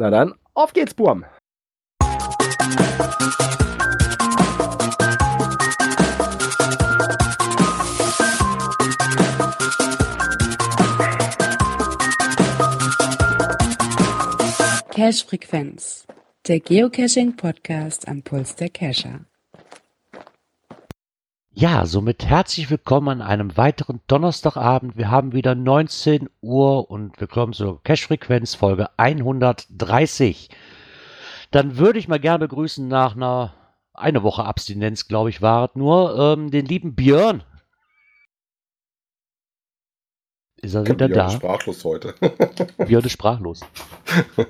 Na dann, auf geht's, Burm. Cache Frequenz, der Geocaching Podcast am Puls der Cacher. Ja, somit herzlich willkommen an einem weiteren Donnerstagabend. Wir haben wieder 19 Uhr und wir kommen zur Cache-Frequenz Folge 130. Dann würde ich mal gerne begrüßen nach einer eine Woche Abstinenz, glaube ich, war es nur, ähm, den lieben Björn. Ist er wieder da? sprachlos heute. Björn ist sprachlos.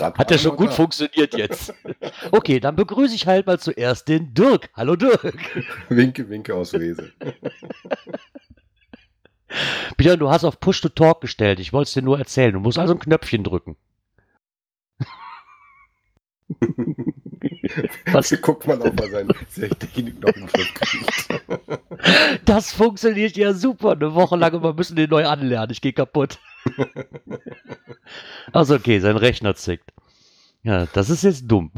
Hat ja schon gut funktioniert jetzt. Okay, dann begrüße ich halt mal zuerst den Dirk. Hallo Dirk. Winke, winke aus Wesel. Björn, du hast auf Push to Talk gestellt. Ich wollte es dir nur erzählen. Du musst also ein Knöpfchen drücken. Was? Guckt man, ob er seine Technik noch im Griff kriegt. Das funktioniert ja super. Eine Woche lang und wir müssen den neu anlernen. Ich gehe kaputt. Also okay, sein Rechner zickt. Ja, das ist jetzt dumm.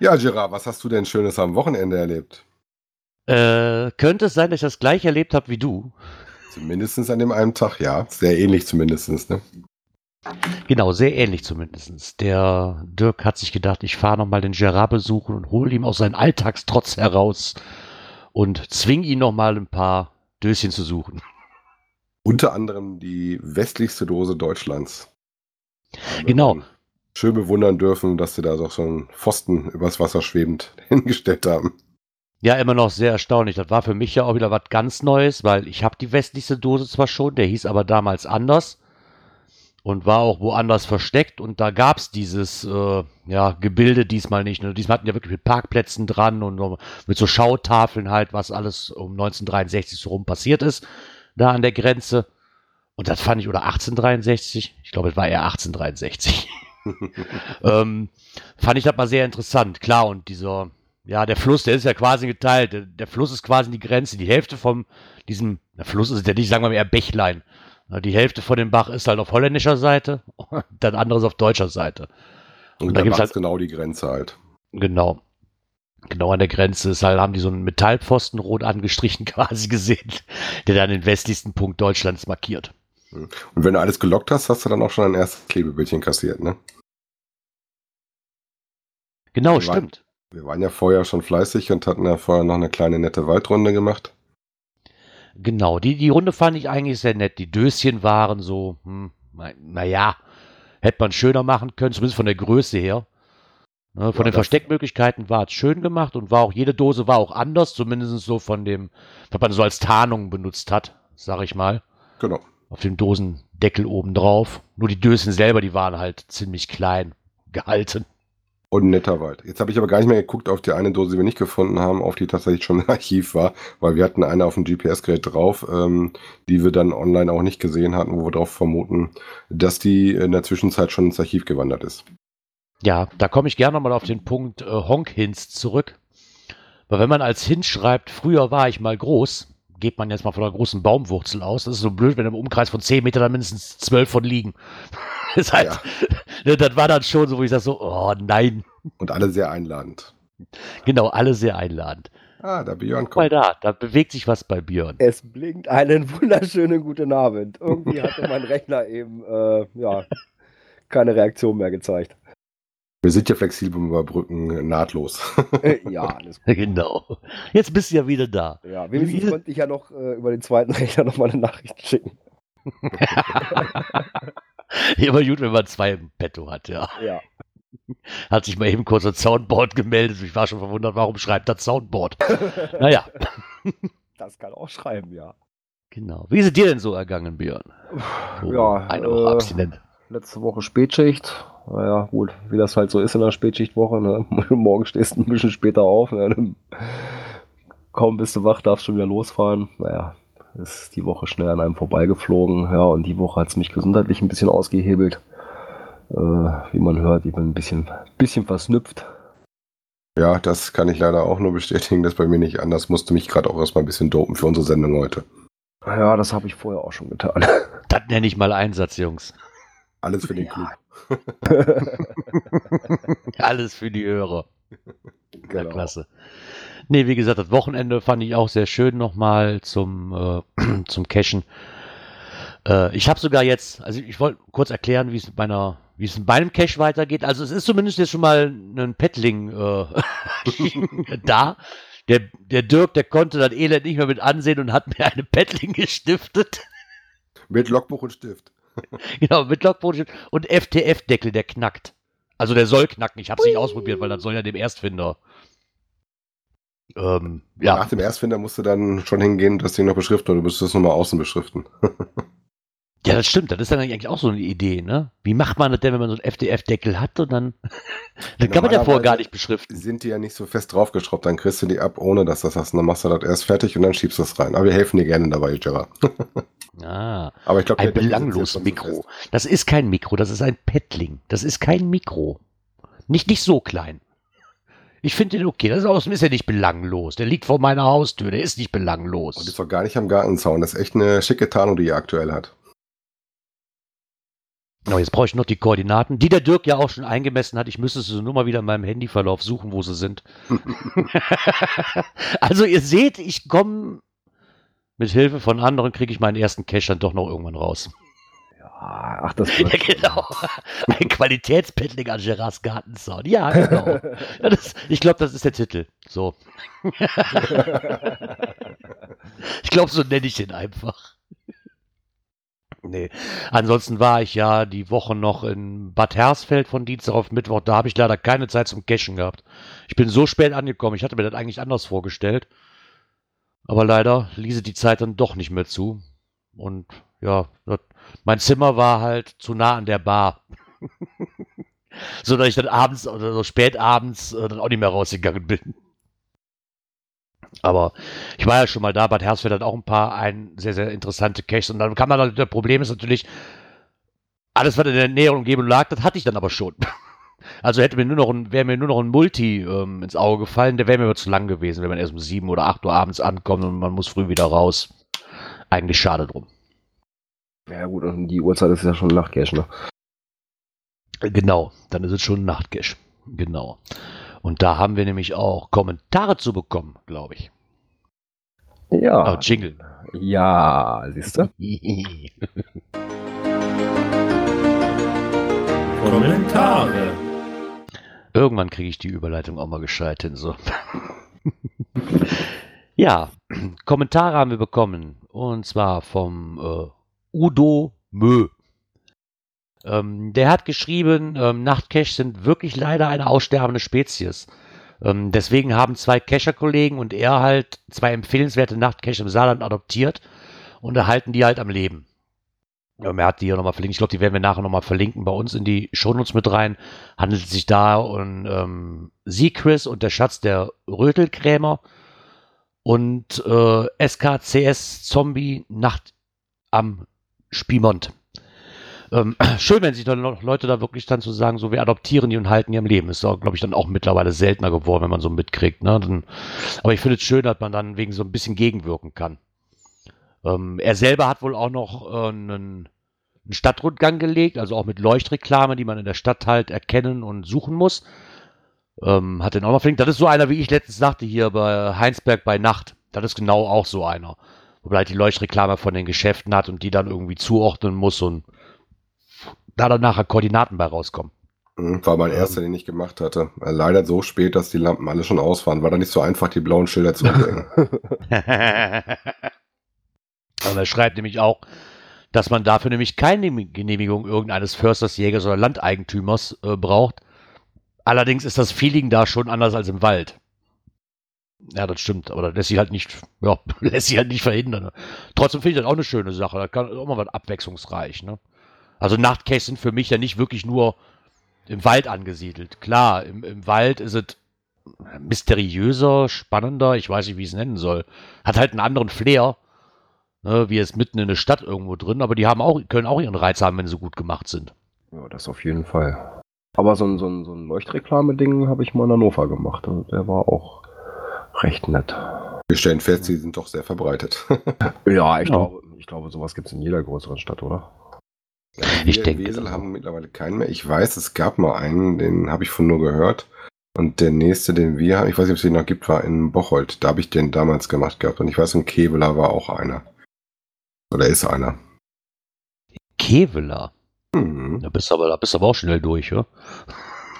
Ja, Gerard, was hast du denn Schönes am Wochenende erlebt? Äh, könnte es sein, dass ich das gleich erlebt habe wie du? Zumindest an dem einen Tag, ja. Sehr ähnlich zumindest, ne? Genau, sehr ähnlich zumindest. Der Dirk hat sich gedacht, ich fahre nochmal den Gerard besuchen und hole ihm aus seinem Alltagstrotz heraus und zwing ihn nochmal ein paar Döschen zu suchen. Unter anderem die westlichste Dose Deutschlands. Genau. Schön bewundern dürfen, dass sie da doch so einen Pfosten übers Wasser schwebend hingestellt haben. Ja, immer noch sehr erstaunlich. Das war für mich ja auch wieder was ganz Neues, weil ich habe die westlichste Dose zwar schon, der hieß aber damals anders und war auch woanders versteckt und da gab es dieses äh, ja, Gebilde diesmal nicht. Ne? Diesmal hatten ja wirklich mit Parkplätzen dran und mit so Schautafeln halt, was alles um 1963 so rum passiert ist, da an der Grenze. Und das fand ich, oder 1863, ich glaube, es war eher 1863. ähm, fand ich das mal sehr interessant, klar. Und dieser, ja, der Fluss, der ist ja quasi geteilt. Der, der Fluss ist quasi die Grenze. Die Hälfte von diesem, der Fluss ist ja nicht, sagen wir mal eher Bächlein. Die Hälfte von dem Bach ist halt auf holländischer Seite, das andere ist auf deutscher Seite. Und, Und da gibt's gibt's halt- genau die Grenze halt. Genau. Genau an der Grenze ist halt, haben die so einen Metallpfosten rot angestrichen quasi gesehen, der dann den westlichsten Punkt Deutschlands markiert. Und wenn du alles gelockt hast, hast du dann auch schon ein erstes Klebebildchen kassiert, ne? Genau, Wir waren- stimmt. Wir waren ja vorher schon fleißig und hatten ja vorher noch eine kleine nette Waldrunde gemacht. Genau, die, die Runde fand ich eigentlich sehr nett. Die Döschen waren so, hm, naja, hätte man schöner machen können, zumindest von der Größe her. Ne, von Ja, den Versteckmöglichkeiten war es schön gemacht und war auch, jede Dose war auch anders, zumindest so von dem, was man so als Tarnung benutzt hat, sag ich mal. Genau. Auf dem Dosendeckel oben drauf. Nur die Döschen selber, die waren halt ziemlich klein gehalten. Und netter Wald. Jetzt habe ich aber gar nicht mehr geguckt auf die eine Dose, die wir nicht gefunden haben, auf die tatsächlich schon im Archiv war, weil wir hatten eine auf dem GPS-Gerät drauf, ähm, die wir dann online auch nicht gesehen hatten, wo wir darauf vermuten, dass die in der Zwischenzeit schon ins Archiv gewandert ist. Ja, da komme ich gerne nochmal auf den Punkt äh, Honk-Hints zurück. Weil wenn man als Hint schreibt, früher war ich mal groß, geht man jetzt mal von einer großen Baumwurzel aus. Das ist so blöd, wenn im Umkreis von 10 Metern da mindestens 12 von liegen. das, ist halt, ne, das war dann schon so, wo ich sage so, oh nein. Und alle sehr einladend. Genau, alle sehr einladend. Ah, der Björn Guck mal kommt. da, da bewegt sich was bei Björn. Es blinkt einen wunderschönen guten Abend. Irgendwie hatte mein Rechner eben, äh, ja, keine Reaktion mehr gezeigt. Wir sind ja flexibel und überbrücken nahtlos. Äh, ja, alles gut. genau. Jetzt bist du ja wieder da. Ja, wenigstens Wie- konnte ich ja noch äh, über den zweiten Rechner nochmal eine Nachricht schicken. Immer gut, wenn man zwei im Petto hat, ja. Ja. Hat sich mal eben kurz das Soundboard gemeldet. Ich war schon verwundert, warum schreibt das Soundboard? naja, Das kann auch schreiben, ja. genau. Wie ist es dir denn so ergangen, Björn? Oh, Ja, Eine Woche äh, abstinent. Letzte Woche Spätschicht. Naja, gut, wie das halt so ist in der Spätschichtwoche. Ne? Morgen stehst du ein bisschen später auf. Ne? Kaum bist du wach, darfst schon wieder losfahren. Naja, ist die Woche schnell an einem vorbeigeflogen. Ja, und die Woche hat es mich gesundheitlich ein bisschen ausgehebelt. Äh, wie man hört, ich bin ein bisschen, bisschen versnüpft. Ja, das kann ich leider auch nur bestätigen, das ist bei mir nicht anders. Musste mich gerade auch erstmal ein bisschen dopen für unsere Sendung heute. Ja, das habe ich vorher auch schon getan. Das nenne ich mal Einsatz, Jungs. Alles für den Ja. Club. Alles für die Hörer. Ja, Genau. klasse. Nee, wie gesagt, das Wochenende fand ich auch sehr schön nochmal zum, äh, zum Cashen. Äh, ich habe sogar jetzt, also ich wollte kurz erklären, wie es mit meiner, wie es mit meinem Cache weitergeht. Also es ist zumindest jetzt schon mal ein Paddling äh, da. Der, der Dirk, der konnte das Elend nicht mehr mit ansehen und hat mir eine Paddling gestiftet. Mit Logbuch und Stift. genau, mit Logbuch und FTF-Deckel, der knackt. Also der soll knacken. Ich habe es nicht ausprobiert, weil das soll ja dem Erstfinder. Ähm, ja. Nach dem Erstfinder musst du dann schon hingehen das Ding noch beschriften oder du müsstest es nochmal außen beschriften. Ja, das stimmt. Das ist dann eigentlich auch so eine Idee, ne? Wie macht man das denn, wenn man so einen FDF-Deckel hat und dann. das kann man ja vorher gar nicht beschriften. Sind die ja nicht so fest draufgeschraubt, dann kriegst du die ab, ohne dass das hast. Und dann machst du das erst fertig und dann schiebst du es rein. Aber wir helfen dir gerne dabei, Gerard. Ah, Aber ich glaube, ein belangloses Mikro. Das ist kein Mikro, das ist ein Paddling. Das ist kein Mikro. Nicht, nicht so klein. Ich finde den okay. Das ist, außerdem ist er nicht belanglos. Der liegt vor meiner Haustür. Der ist nicht Und belanglos. ist doch gar nicht am Gartenzaun. Das ist echt eine schicke Tarnung, die ihr aktuell hat. Oh, jetzt brauche ich noch die Koordinaten, die der Dirk ja auch schon eingemessen hat. Ich müsste sie nur mal wieder in meinem Handyverlauf suchen, wo sie sind. also ihr seht, ich komme mit Hilfe von anderen, kriege ich meinen ersten Cache dann doch noch irgendwann raus. Ja, ach, das Ja, genau. Ein Qualitätspaddling an Gerards Gartenzaun. Ja, genau. Ja, das, ich glaube, das ist der Titel. So. ich glaube, so nenne ich den einfach. Nee. Ansonsten war ich ja die Woche noch in Bad Hersfeld von Dienstag auf Mittwoch. Da habe ich leider keine Zeit zum Cashen gehabt. Ich bin so spät angekommen. Ich hatte mir das eigentlich anders vorgestellt. Aber leider ließe die Zeit dann doch nicht mehr zu. Und ja, das, mein Zimmer war halt zu nah an der Bar. so dass ich dann abends oder so spät abends äh, dann auch nicht mehr rausgegangen bin. Aber ich war ja schon mal da, Bad Hersfeld hat auch ein paar ein sehr, sehr interessante Caches. Und dann kann man, das Problem ist natürlich, alles, was in der näheren Umgebung lag, das hatte ich dann aber schon. Also hätte mir nur noch ein, wäre mir nur noch ein Multi ähm, ins Auge gefallen, der wäre mir aber zu lang gewesen, wenn man erst um sieben oder acht Uhr abends ankommt und man muss früh wieder raus. Eigentlich schade drum. Ja gut, und die Uhrzeit ist ja schon Nachtcash, ne? Genau, dann ist es schon Nachtcash. Genau. Und da haben wir nämlich auch Kommentare zu bekommen, glaube ich. Ja. Oh, Jingle. Ja, siehst du? Kommentare. Irgendwann kriege ich die Überleitung auch mal gescheit hin. So. ja, Kommentare haben wir bekommen. Und zwar vom äh, Udo Mö. Ähm, der hat geschrieben, ähm, Nachtcache sind wirklich leider eine aussterbende Spezies. Ähm, deswegen haben zwei Cacher-Kollegen und er halt zwei empfehlenswerte Nachtcache im Saarland adoptiert und erhalten die halt am Leben. Ja, er hat die hier nochmal verlinkt. Ich glaube, die werden wir nachher nochmal verlinken bei uns in die Shownotes mit rein. Handelt es sich da um ähm, Seacris und der Schatz der Rötelkrämer und äh, SKCS Zombie Nacht am Spiemont. Ähm, schön, wenn sich dann noch Leute da wirklich dann zu sagen, so wir adoptieren die und halten die am Leben. Ist, glaube ich, dann auch mittlerweile seltener geworden, wenn man so mitkriegt. Ne? Dann, aber ich finde es schön, dass man dann wegen so ein bisschen gegenwirken kann. Ähm, er selber hat wohl auch noch äh, einen, einen Stadtrundgang gelegt, also auch mit Leuchtreklame, die man in der Stadt halt erkennen und suchen muss. Ähm, hat den auch noch verlinkt. Das ist so einer, wie ich letztens sagte, hier bei Heinsberg bei Nacht. Das ist genau auch so einer. Wo man halt die Leuchtreklame von den Geschäften hat und die dann irgendwie zuordnen muss und da dann nachher Koordinaten bei rauskommen. Mhm, War mein Ähm. erster, den ich gemacht hatte. Äh, Leider so spät, dass die Lampen alle schon aus waren. War da nicht so einfach, die blauen Schilder zu umlegen. Und er schreibt nämlich auch, dass man dafür nämlich keine Genehmigung irgendeines Försters, Jägers oder Landeigentümers äh, braucht. Allerdings ist das Feeling da schon anders als im Wald. Ja, das stimmt, aber das lässt sich halt nicht, ja, lässt sich halt nicht verhindern. Trotzdem finde ich das auch eine schöne Sache. Da kann auch mal was abwechslungsreich, ne? Also Nachtcaches sind für mich ja nicht wirklich nur im Wald angesiedelt. Klar, im, im Wald ist es mysteriöser, spannender, ich weiß nicht, wie ich es nennen soll. Hat halt einen anderen Flair, ne, wie jetzt mitten in der Stadt irgendwo drin, aber die haben auch, können auch ihren Reiz haben, wenn sie gut gemacht sind. Ja, das auf jeden Fall. Aber so ein, so ein, so ein Leuchtreklame-Ding habe ich mal in Hannover gemacht. und Der war auch recht nett. Wir stellen fest, sie sind doch sehr verbreitet. Ja, ich, Ja. Glaube, ich glaube, sowas gibt es in jeder größeren Stadt, oder? Ich Wir denke, Wesel haben mittlerweile keinen mehr. Ich weiß, es gab mal einen, den habe ich von nur gehört. Und der nächste, den wir haben, ich weiß nicht, ob es den noch gibt, war in Bocholt. Da habe ich den damals gemacht gehabt. Und ich weiß, in Keveler war auch einer. Oder ist einer. Keveler. Mhm. Da bist du aber, da bist du aber auch schnell durch, ja?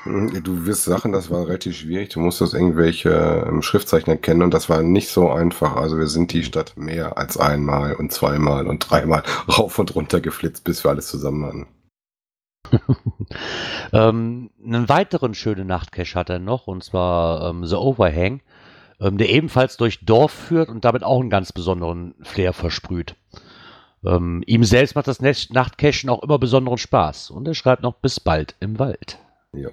Du wirst Sachen, das war relativ schwierig. Du musstest irgendwelche ähm, Schriftzeichen erkennen und das war nicht so einfach. Also wir sind die Stadt mehr als einmal und zweimal und dreimal rauf und runter geflitzt, bis wir alles zusammen hatten. Ähm, einen weiteren schönen Nachtcache hat er noch, und zwar ähm, The Overhang, ähm, der ebenfalls durch Dorf führt und damit auch einen ganz besonderen Flair versprüht. Ähm, ihm selbst macht das Nachtcachen auch immer besonderen Spaß und er schreibt noch bis bald im Wald. Ja.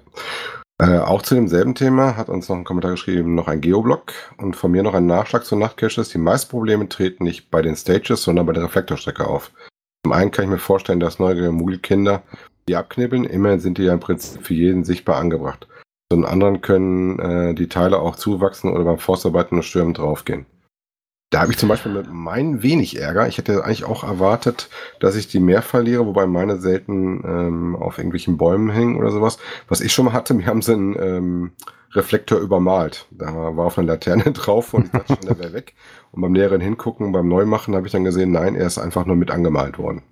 Äh, auch zu demselben Thema hat uns noch ein Kommentar geschrieben, noch ein Geoblog und von mir noch ein Nachschlag zu Nachtcaches. Die meisten Probleme treten nicht bei den Stages, sondern bei der Reflektorstrecke auf. Zum einen kann ich mir vorstellen, dass neugierige Moodle-Kinder die abknibbeln. Immerhin sind die ja im Prinzip für jeden sichtbar angebracht. Zum anderen können äh, die Teile auch zuwachsen oder beim Forstarbeiten und Stürmen draufgehen. Da habe ich zum Beispiel mit meinen wenig Ärger. Ich hätte eigentlich auch erwartet, dass ich die mehr verliere, wobei meine selten ähm, auf irgendwelchen Bäumen hängen oder sowas. Was ich schon mal hatte, mir haben sie einen ähm, Reflektor übermalt. Da war auf einer Laterne drauf und ich dachte schon, der wäre weg. Und beim näheren Hingucken, beim Neumachen, habe ich dann gesehen, nein, er ist einfach nur mit angemalt worden.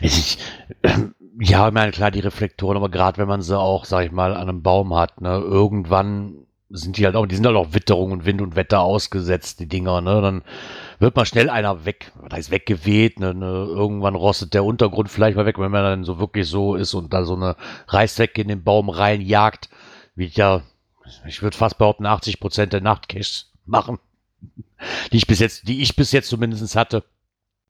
Ich, ja, ich meine, klar, die Reflektoren, aber gerade wenn man sie auch, sag ich mal, an einem Baum hat, ne, irgendwann sind die halt auch, die sind halt auch Witterung und Wind und Wetter ausgesetzt, die Dinger, ne, dann wird mal schnell einer weg, da ist weggeweht, ne, ne, irgendwann rostet der Untergrund vielleicht mal weg, wenn man dann so wirklich so ist und da so eine Reißzwecke in den Baum reinjagt, wie ich ja, ich würde fast behaupten, 80 Prozent der Nachtcaches machen, die ich bis jetzt, die ich bis jetzt zumindest hatte.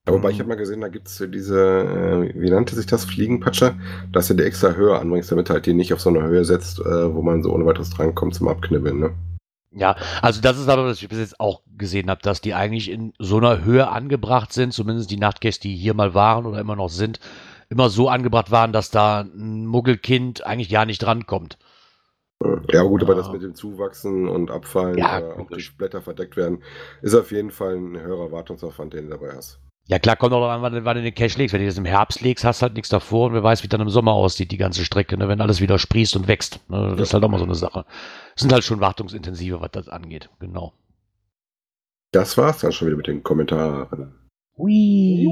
Aber wobei ich habe mal gesehen, da gibt es diese, äh, wie nannte sich das, Fliegenpatscher, dass du die extra Höhe anbringst, damit halt die nicht auf so eine Höhe setzt, äh, wo man so ohne weiteres drankommt zum Abknibbeln. Ne? Ja, also das ist aber, was ich bis jetzt auch gesehen habe, dass die eigentlich in so einer Höhe angebracht sind, zumindest die Nachtgäste, die hier mal waren oder immer noch sind, immer so angebracht waren, dass da ein Muggelkind eigentlich ja nicht drankommt. Ja, gut, aber Ja. das mit dem Zuwachsen und Abfallen Ja, oder auch durch Blätter verdeckt werden, ist auf jeden Fall ein höherer Wartungsaufwand, den du dabei hast. Ja klar, kommt auch noch an, wann, du- wann du den Cache legst. Wenn du das im Herbst legst, hast du halt nichts davor und wer weiß, wie dann im Sommer aussieht, die ganze Strecke, ne? wenn alles wieder sprießt und wächst. Ne? Das ist halt auch mal so eine Sache. Das sind halt schon wartungsintensive, was das angeht. Genau. Das war's dann schon wieder mit den Kommentaren. Hui.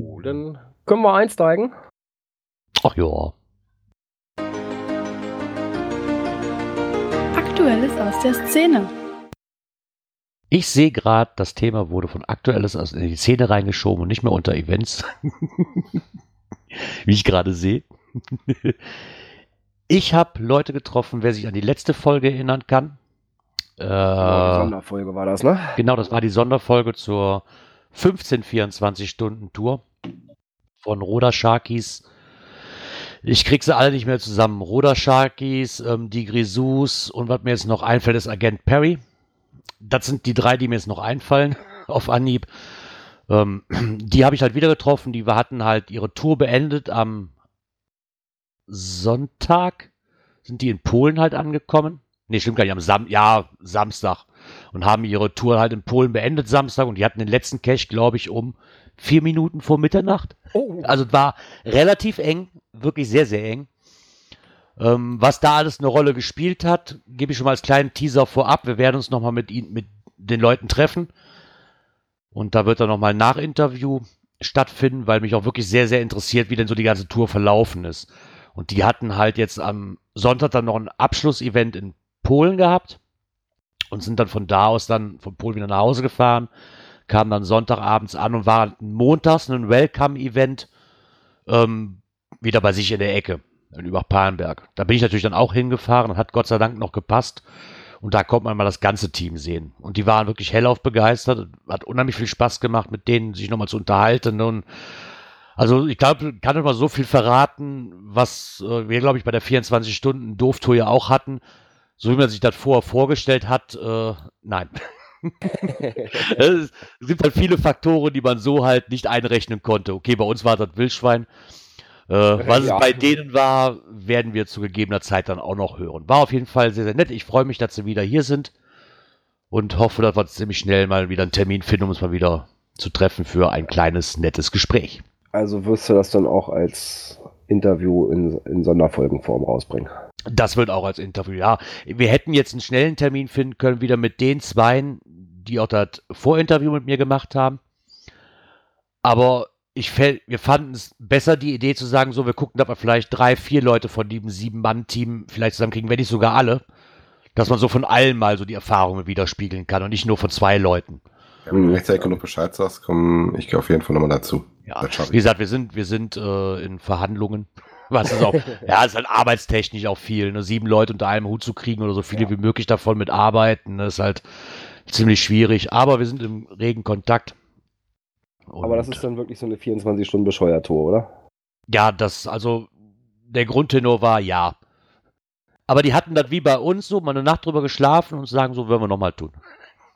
Jo, dann können wir einsteigen. Ach ja. Aktuelles aus der Szene. Ich sehe gerade, das Thema wurde von Aktuelles aus in die Szene reingeschoben und nicht mehr unter Events. Wie ich gerade sehe. ich habe Leute getroffen, wer sich an die letzte Folge erinnern kann. die Äh, Sonderfolge war das, ne? genau, das war die Sonderfolge zur 15-24-Stunden-Tour von Roda Sharkies. Ich krieg sie alle nicht mehr zusammen. Roda Sharkies, ähm, die Grisous und was mir jetzt noch einfällt, ist Agent Perry. Das sind die drei, die mir jetzt noch einfallen auf Anhieb. Ähm, die habe ich halt wieder getroffen. Die hatten halt ihre Tour beendet am Sonntag. Sind die in Polen halt angekommen? Nee, stimmt gar nicht. Am Sam ja, Samstag. Und haben ihre Tour halt in Polen beendet Samstag. Und die hatten den letzten Cache, glaube ich, um vier Minuten vor Mitternacht. Oh, Also es war relativ eng, wirklich sehr, sehr eng. Ähm, was da alles eine Rolle gespielt hat, gebe ich schon mal als kleinen Teaser vorab. Wir werden uns nochmal mit, mit den Leuten treffen. Und da wird dann nochmal ein Nachinterview stattfinden, weil mich auch wirklich sehr, sehr interessiert, wie denn so die ganze Tour verlaufen ist. Und die hatten halt jetzt am Sonntag dann noch ein Abschlussevent in Polen gehabt und sind dann von da aus dann von Polen wieder nach Hause gefahren, kamen dann Sonntagabends an und waren montags ein Welcome-Event ähm, wieder bei sich in der Ecke in Übach-Palenberg. Da bin ich natürlich dann auch hingefahren und hat Gott sei Dank noch gepasst. Und da konnte man mal das ganze Team sehen. Und die waren wirklich hellauf begeistert. Hat unheimlich viel Spaß gemacht, mit denen sich nochmal zu unterhalten. Und also ich glaube, ich kann euch mal so viel verraten, was äh, wir, glaube ich, bei der 24-Stunden-Doof-Tour ja auch hatten. So wie man sich das vorher vorgestellt hat, äh, nein. es gibt halt viele Faktoren, die man so halt nicht einrechnen konnte. Okay, bei uns war das Wildschwein. Äh, was Ja. es bei denen war, werden wir zu gegebener Zeit dann auch noch hören. War auf jeden Fall sehr, sehr nett. Ich freue mich, dass sie wieder hier sind und hoffe, dass wir ziemlich schnell mal wieder einen Termin finden, um uns mal wieder zu treffen für ein kleines, nettes Gespräch. Also wirst du das dann auch als Interview in, in Sonderfolgenform rausbringen. Das wird auch als Interview, ja. Wir hätten jetzt einen schnellen Termin finden können, wieder mit den Zweien, die auch das Vorinterview mit mir gemacht haben. Aber ich fäll, wir fanden es besser, die Idee zu sagen, so, wir gucken, dass wir vielleicht drei, vier Leute von diesem Sieben-Mann-Team vielleicht zusammenkriegen, wenn nicht sogar alle. Dass man so von allen mal so die Erfahrungen widerspiegeln kann und nicht nur von zwei Leuten. Ja, wenn du rechtzeitig genug Bescheid sagst, komm ich auf jeden Fall nochmal dazu. Ja, wie gesagt, wir sind, wir sind äh, in Verhandlungen. Was ist auch, ja, ist halt arbeitstechnisch auch viel, ne? sieben Leute unter einem Hut zu kriegen oder so viele wie möglich davon mit arbeiten, das ist halt ziemlich schwierig. Aber wir sind im regen Kontakt. Aber das Und- ist dann wirklich so eine 24-Stunden-Bescheuertour, oder? Ja, das, also der Grundtenor war ja. Aber die hatten das wie bei uns so, mal eine Nacht drüber geschlafen und sagen, so wollen wir nochmal tun.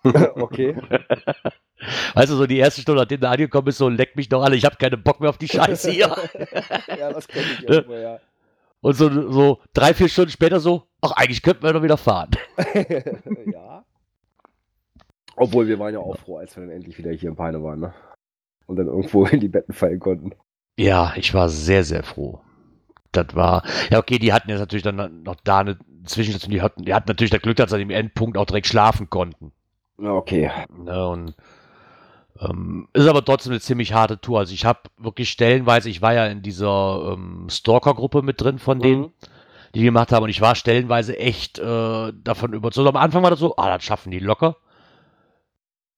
okay. Weißt du, so die erste Stunde, nachdem du angekommen bist, so leck mich doch alle, ich habe keine Bock mehr auf die Scheiße hier. ja, das kenne ich irgendwo, ja. Und so, so drei, vier Stunden später so, ach, eigentlich könnten wir doch wieder fahren. ja. Obwohl wir waren ja auch froh, als wir dann endlich wieder hier in Peine waren, ne? Und dann irgendwo in die Betten fallen konnten. Ja, ich war sehr, sehr froh. Das war, ja, okay, die hatten jetzt natürlich dann noch da eine Zwischenstation, die hatten, die hatten natürlich das Glück, dass sie dem Endpunkt auch direkt schlafen konnten. Ja, okay. Ne, und ähm, ist aber trotzdem eine ziemlich harte Tour. Also ich habe wirklich stellenweise, ich war ja in dieser ähm, Stalker-Gruppe mit drin von denen, Mhm. die die gemacht haben, und ich war stellenweise echt äh, davon überzeugt. Am Anfang war das so, ah, das schaffen die locker.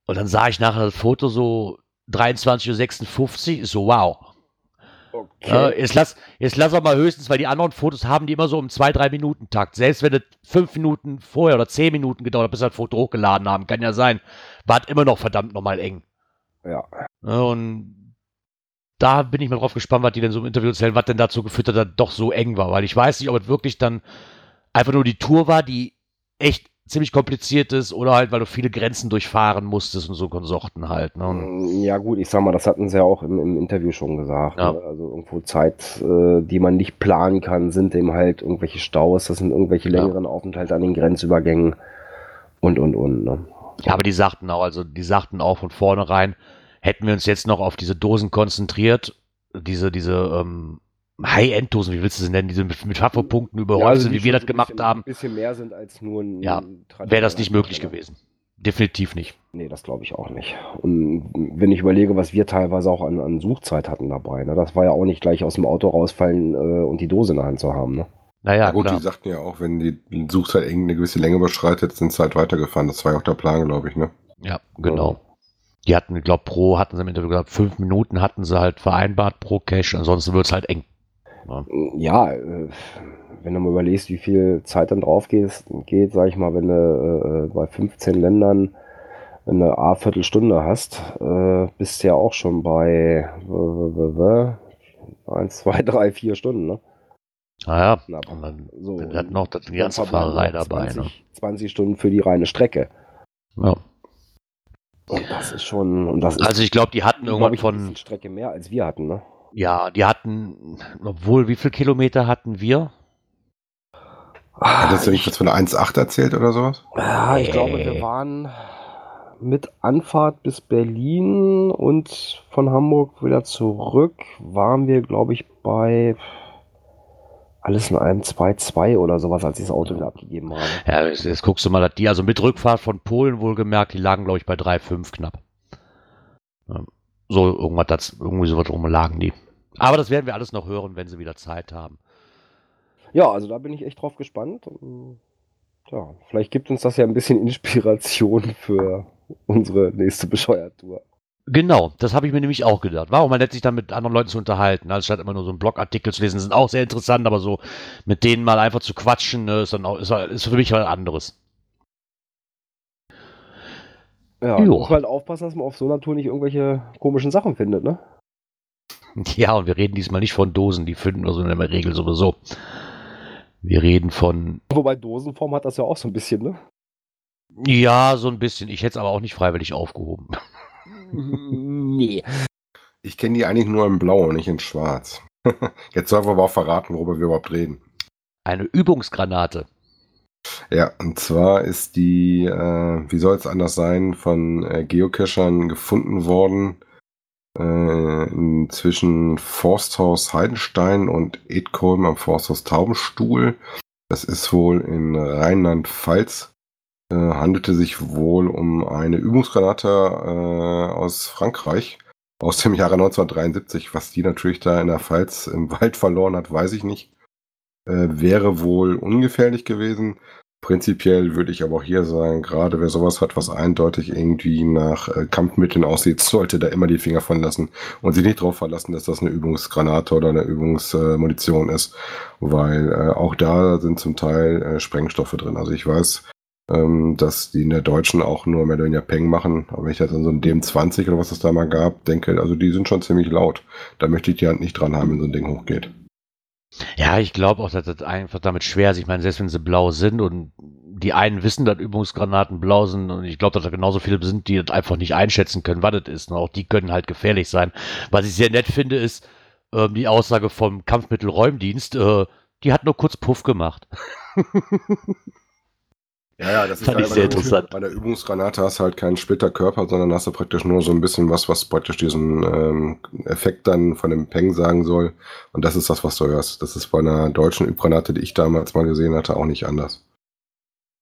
Und dann sah ich nachher das Foto so 23.56 Uhr, so, wow. Okay. jetzt, lass, jetzt lass auch mal höchstens, weil die anderen Fotos haben die immer so im 2-3 Minuten Takt. Selbst wenn es 5 Minuten vorher oder 10 Minuten gedauert hat, bis wir das Foto hochgeladen haben, kann ja sein, war es immer noch verdammt nochmal eng. Ja. Ja, und da bin ich mal drauf gespannt, was die denn so im Interview erzählen, was denn dazu geführt hat, dass das doch so eng war. Weil ich weiß nicht, ob es wirklich dann einfach nur die Tour war, die echt ziemlich kompliziert ist, oder halt, weil du viele Grenzen durchfahren musstest und so Konsorten halt. Ne? Und, Ja gut, ich sag mal, das hatten sie ja auch im, im Interview schon gesagt. Ja. Ne? Also irgendwo Zeit, äh, die man nicht planen kann, sind eben halt irgendwelche Staus, das sind irgendwelche Ja. längeren Aufenthalte an den Grenzübergängen und und und. Ne? Ja, aber die sagten auch, also die sagten auch von vornherein, hätten wir uns jetzt noch auf diese Dosen konzentriert, diese, diese ähm, High-End-Dosen, wie willst du sie nennen, diese mit, mit Trefferpunkten überhäuft also sind, die wie wir das so gemacht bisschen, haben, Ein bisschen mehr sind als nur ein. Ja, wäre das nicht möglich gewesen. Definitiv nicht. Nee, das glaube ich auch nicht. Und wenn ich überlege, was wir teilweise auch an, an Suchzeit hatten dabei, ne? das war ja auch nicht gleich aus dem Auto rausfallen äh, und die Dose in der Hand zu haben. Ne? Naja, Ja, gut, klar. die sagten ja auch, wenn die Suchzeit irgendeine gewisse Länge überschreitet, sind sie halt weitergefahren. Das war ja auch der Plan, glaube ich, ne? Ja, genau. Die hatten, ich glaube, pro, hatten sie im Interview gesagt, fünf Minuten hatten sie halt vereinbart pro Cache, ansonsten wird es halt eng. Ja, äh, wenn du mal überlegst, wie viel Zeit dann drauf geht, geht sag ich mal, wenn du äh, bei 15 Ländern eine A Viertelstunde hast, äh, bist du ja auch schon bei äh, 1, 2, 3, 4 Stunden, ne? Naja, und dann So, dann hat noch das, die ganze Fahrerei dabei. 20, 20 Stunden für die reine Strecke. Ne? Ja. Und das ist schon, und das ist, Also ich glaube, die hatten irgendwann ich, von, Strecke mehr als wir hatten, ne? Ja, die hatten, obwohl, wie viel Kilometer hatten wir? Hattest du nicht was von der 1.8 erzählt oder sowas? Ja, ich glaube, wir waren mit Anfahrt bis Berlin und von Hamburg wieder zurück, waren wir, glaube ich, bei alles in einem 2-2 oder sowas, als ich das Auto wieder abgegeben habe. Ja, jetzt, jetzt guckst du mal, dass die, also mit Rückfahrt von Polen wohlgemerkt, die lagen, glaube ich, bei 3,5 knapp. So irgendwas, das, irgendwie sowas rum lagen die. Aber das werden wir alles noch hören, wenn sie wieder Zeit haben. Ja, also da bin ich echt drauf gespannt. Ja, vielleicht gibt uns das ja ein bisschen Inspiration für unsere nächste Bescheuertour. Genau, das habe ich mir nämlich auch gedacht. Warum man nett sich dann mit anderen Leuten zu unterhalten, also statt immer nur so einen Blogartikel zu lesen, sind auch sehr interessant, aber so mit denen mal einfach zu quatschen, ne, ist dann auch, ist, ist für mich was anderes. Ja, Jo. muss man halt aufpassen, dass man auf so einer Tour nicht irgendwelche komischen Sachen findet, ne? Ja, und wir reden diesmal nicht von Dosen, die finden wir so in der Regel sowieso. Wir reden von, Wobei Dosenform hat das ja auch so ein bisschen, ne? ja, so ein bisschen. Ich hätte es aber auch nicht freiwillig aufgehoben. nee. Ich kenne die eigentlich nur in Blau und nicht in Schwarz. Jetzt sollen wir aber auch verraten, worüber wir überhaupt reden. Eine Übungsgranate. Ja, und zwar ist die, äh, wie soll es anders sein, von äh, Geocachern gefunden worden äh, zwischen Forsthaus Heidenstein und Edkolm am Forsthaus Taubenstuhl. Das ist wohl in Rheinland-Pfalz. Äh, handelte sich wohl um eine Übungsgranate äh, aus Frankreich aus dem Jahre 1973. Was die natürlich da in der Pfalz im Wald verloren hat, weiß ich nicht. Äh, wäre wohl ungefährlich gewesen. Prinzipiell würde ich aber auch hier sagen, gerade wer sowas hat, was eindeutig irgendwie nach äh, Kampfmitteln aussieht, sollte da immer die Finger von lassen und sich nicht darauf verlassen, dass das eine Übungsgranate oder eine Übungsmunition äh, ist, weil äh, auch da sind zum Teil äh, Sprengstoffe drin. Also ich weiß, ähm, dass die in der Deutschen auch nur mehr oder weniger Peng machen, aber wenn ich jetzt an so ein DM20 oder was es da mal gab, denke, also die sind schon ziemlich laut. Da möchte ich die Hand nicht dran haben, wenn so ein Ding hochgeht. Ja, ich glaube auch, dass das einfach damit schwer ist. Ich meine, selbst wenn sie blau sind und die einen wissen, dass Übungsgranaten blau sind und ich glaube, dass da genauso viele sind, die das einfach nicht einschätzen können, was das ist. Und auch die können halt gefährlich sein. Was ich sehr nett finde, ist ähm, die Aussage vom Kampfmittelräumdienst, äh, die hat nur kurz Puff gemacht. Ja, ja, das ist Fand halt ich sehr bei der- interessant. Bei der Übungsgranate hast du halt keinen Splitterkörper, sondern hast du praktisch nur so ein bisschen was, was praktisch diesen ähm, Effekt dann von dem Peng sagen soll. Und das ist das, was du hörst. Das ist bei einer deutschen Übgranate, die ich damals mal gesehen hatte, auch nicht anders.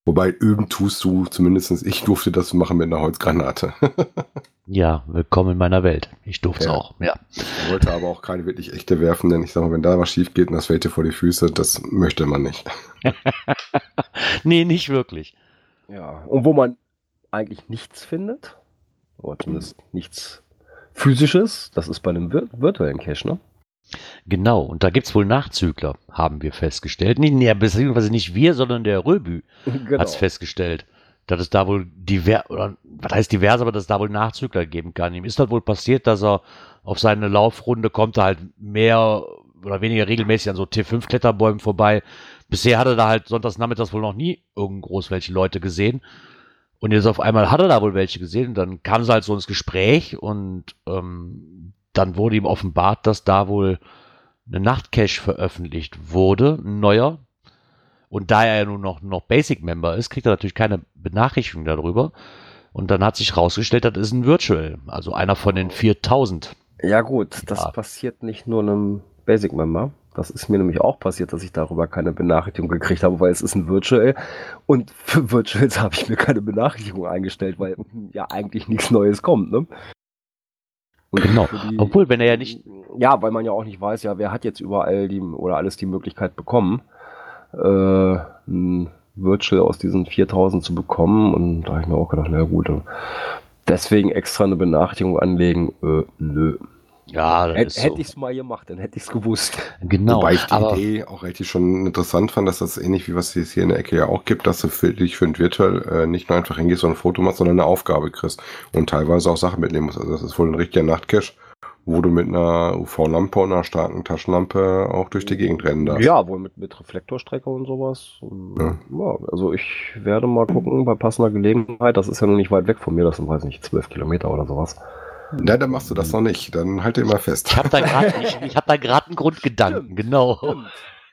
Wobei üben tust du, zumindestens ich durfte das machen mit einer Holzgranate. Ja, willkommen in meiner Welt. Ich durfte es Ja. auch, ja. Ich wollte aber auch keine wirklich echte werfen, denn ich sag mal, wenn da was schief geht und das fällt dir vor die Füße, das möchte man nicht. nee, nicht wirklich. Ja, und wo man eigentlich nichts findet, oder zumindest nichts physisches, das ist bei einem vir virtuellen Cache, ne? Genau, und da gibt's wohl Nachzügler, haben wir festgestellt. Nicht, nee, beziehungsweise nicht wir, sondern der Röbü Genau. hat's festgestellt, dass es da wohl divers, oder was heißt divers, aber dass es da wohl Nachzügler geben kann. Ihm ist halt wohl passiert, dass er auf seine Laufrunde kommt, er halt mehr oder weniger regelmäßig an so T5-Kletterbäumen vorbei. Bisher hat er da halt sonntags nachmittags wohl noch nie irgend groß welche Leute gesehen. Und jetzt auf einmal hat er da wohl welche gesehen und dann kam sie halt so ins Gespräch und ähm, dann wurde ihm offenbart, dass da wohl eine Nachtcache veröffentlicht wurde, ein neuer. Und da er ja nun noch, noch Basic-Member ist, kriegt er natürlich keine Benachrichtigung darüber. Und dann hat sich rausgestellt, das ist ein Virtual, also einer von den 4000. Ja gut, das Ja. passiert nicht nur einem Basic-Member. Das ist mir nämlich auch passiert, dass ich darüber keine Benachrichtigung gekriegt habe, weil es ist ein Virtual. Und für Virtuals habe ich mir keine Benachrichtigung eingestellt, weil ja eigentlich nichts Neues kommt, ne? Und Genau. die- Obwohl, wenn er ja nicht, Ja, weil man ja auch nicht weiß, ja, wer hat jetzt überall die oder alles die Möglichkeit bekommen, äh, ein Virtual aus diesen 4000 zu bekommen. Und da habe ich mir auch gedacht, na gut, deswegen extra eine Benachrichtigung anlegen, äh, nö. ja, das Hätt- ist Hätte so. ich es mal gemacht, dann hätte ich es gewusst. Genau, Wobei ich die aber Idee auch richtig schon interessant fand, dass das ähnlich wie was es hier in der Ecke ja auch gibt, dass du für dich für ein Virtual äh, nicht nur einfach hingehst und ein Foto machst, sondern eine Aufgabe kriegst und teilweise auch Sachen mitnehmen musst. Also das ist wohl ein richtiger Nachtcache, wo du mit einer UV-Lampe und einer starken Taschenlampe auch durch die Gegend rennen darfst. Ja, wohl mit, mit Reflektorstrecke und sowas. Ja. ja. also ich werde mal gucken bei passender Gelegenheit. Das ist ja noch nicht weit weg von mir, das sind, weiß nicht, 12 Kilometer oder sowas. Na, dann machst du das noch nicht. Dann halte immer fest. ich habe da gerade ich, ich hab da gerade einen Grundgedanken, Stimmt, genau.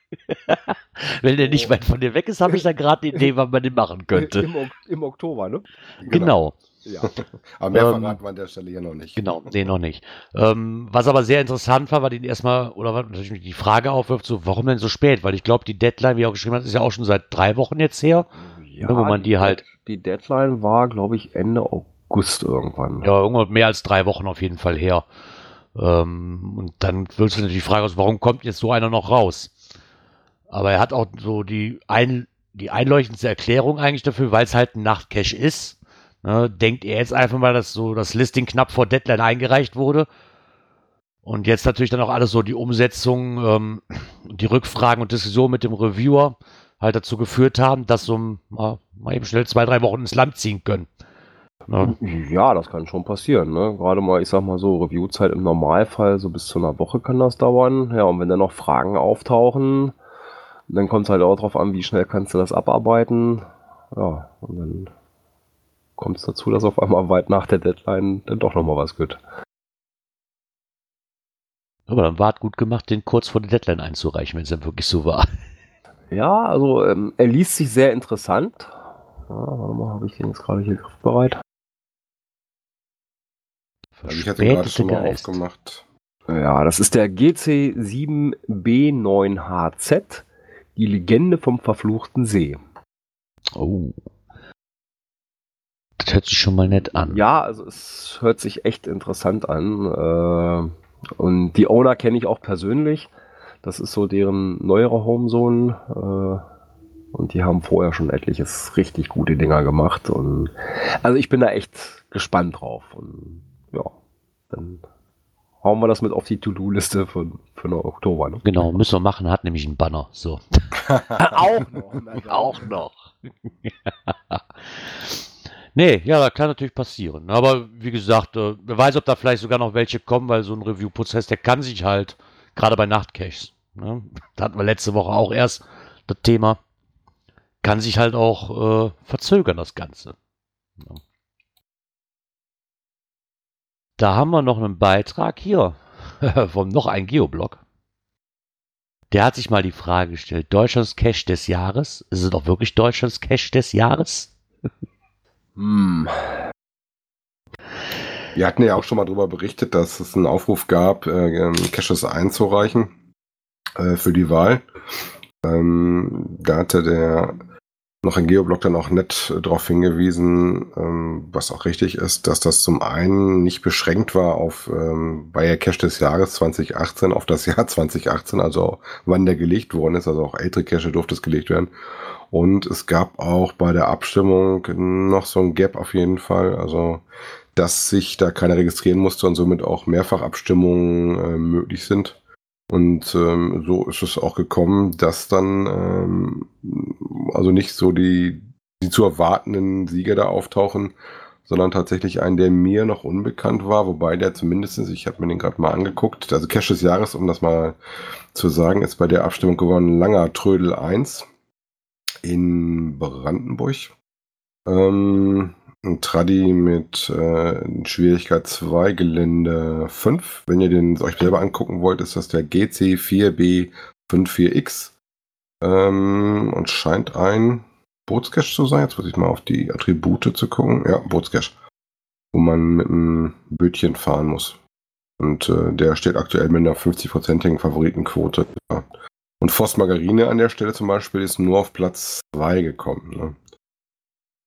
Wenn der nicht weit von dir weg ist, habe ich da gerade eine Idee, was man den machen könnte. Im, Im Oktober, ne? Genau. Ja. Aber mehr Ähm, verraten wir an der Stelle hier noch nicht. Genau, nee, noch nicht. Ähm, was aber sehr interessant war, war den erstmal, oder was natürlich die Frage aufwirft, so, warum denn so spät? Weil ich glaube, die Deadline, wie er auch geschrieben hat, ist ja auch schon seit drei Wochen jetzt her. ja wo man die halt- Die Deadline war, glaube ich, Ende August irgendwann. Ja, irgendwann mehr als drei Wochen auf jeden Fall her. Ähm, und dann willst du natürlich die Frage aus, warum kommt jetzt so einer noch raus? Aber er hat auch so die, ein, die einleuchtendste Erklärung eigentlich dafür, weil es halt ein Nachtcache ist. Ne, denkt er jetzt einfach mal, dass so das Listing knapp vor Deadline eingereicht wurde. Und jetzt natürlich dann auch alles so die Umsetzung, ähm, die Rückfragen und Diskussionen mit dem Reviewer halt dazu geführt haben, dass so mal, mal eben schnell zwei, drei Wochen ins Land ziehen können. Ne? Ja, das kann schon passieren, ne? Gerade mal, ich sag mal so, Reviewzeit im Normalfall, so bis zu einer Woche kann das dauern. Ja, und wenn dann noch Fragen auftauchen, dann kommt es halt auch drauf an, wie schnell kannst du das abarbeiten. Ja, und dann kommt es dazu, dass auf einmal weit nach der Deadline dann doch nochmal was wird. Aber dann war es gut gemacht, den kurz vor der Deadline einzureichen, wenn es dann wirklich so war. Ja, also ähm, er liest sich sehr interessant. Ja, warte mal, habe ich den jetzt gerade hier griffbereit? Also ich hatte gerade schon mal Geist. aufgemacht. Ja, das ist der GC7B9HZ, die Legende vom verfluchten See. Oh. Das hört sich schon mal nett an. Ja, also es hört sich echt interessant an. Äh, und die Owner kenne ich auch persönlich. Das ist so deren neuere Homezone. Äh, und die haben vorher schon etliches richtig gute Dinger gemacht. Und also ich bin da echt gespannt drauf. Und ja, dann hauen wir das mit auf die To-Do-Liste für, für den Oktober. Ne? Genau, müssen wir machen, hat nämlich einen Banner. So. auch noch. Auch noch. nee, ja, das kann natürlich passieren. Aber wie gesagt, äh, wer weiß, ob da vielleicht sogar noch welche kommen, weil so ein Review-Prozess, der kann sich halt, gerade bei Nachtcaches, ne, da hatten wir letzte Woche auch erst das Thema, kann sich halt auch äh, verzögern, das Ganze. Ja. Da haben wir noch einen Beitrag hier vom noch ein Geoblog. Der hat sich mal die Frage gestellt, Deutschlands Cache des Jahres? Ist es doch wirklich Deutschlands Cache des Jahres? Hm. Wir hatten ja auch schon mal darüber berichtet, dass es einen Aufruf gab, äh, ähm, Caches einzureichen äh, für die Wahl. Ähm, da hatte der noch ein Geoblog dann auch nett äh, darauf hingewiesen, ähm, was auch richtig ist, dass das zum einen nicht beschränkt war auf ähm, bei der Cache des Jahres 2018 auf das Jahr 2018, also wann der gelegt worden ist, also auch ältere Cache durfte es gelegt werden. Und es gab auch bei der Abstimmung noch so ein Gap auf jeden Fall, also dass sich da keiner registrieren musste und somit auch Mehrfachabstimmungen äh, möglich sind. Und ähm, so ist es auch gekommen, dass dann ähm, also nicht so die, die zu erwartenden Sieger da auftauchen, sondern tatsächlich ein, der mir noch unbekannt war, wobei der zumindest, ich habe mir den gerade mal angeguckt, also Cash des Jahres, um das mal zu sagen, ist bei der Abstimmung gewonnen Langer Trödel 1 in Brandenburg. Ähm, ein Traddy mit äh, Schwierigkeit 2, Gelände 5. Wenn ihr den euch selber angucken wollt, ist das der GC4B54X. Ähm, und scheint ein Bootscache zu sein. Jetzt muss ich mal auf die Attribute zu gucken. Ja, Bootscache. Wo man mit einem Bötchen fahren muss. Und äh, der steht aktuell mit einer 50-prozentigen Favoritenquote. Ja. Und Voss Margarine an der Stelle zum Beispiel ist nur auf Platz 2 gekommen. Ne?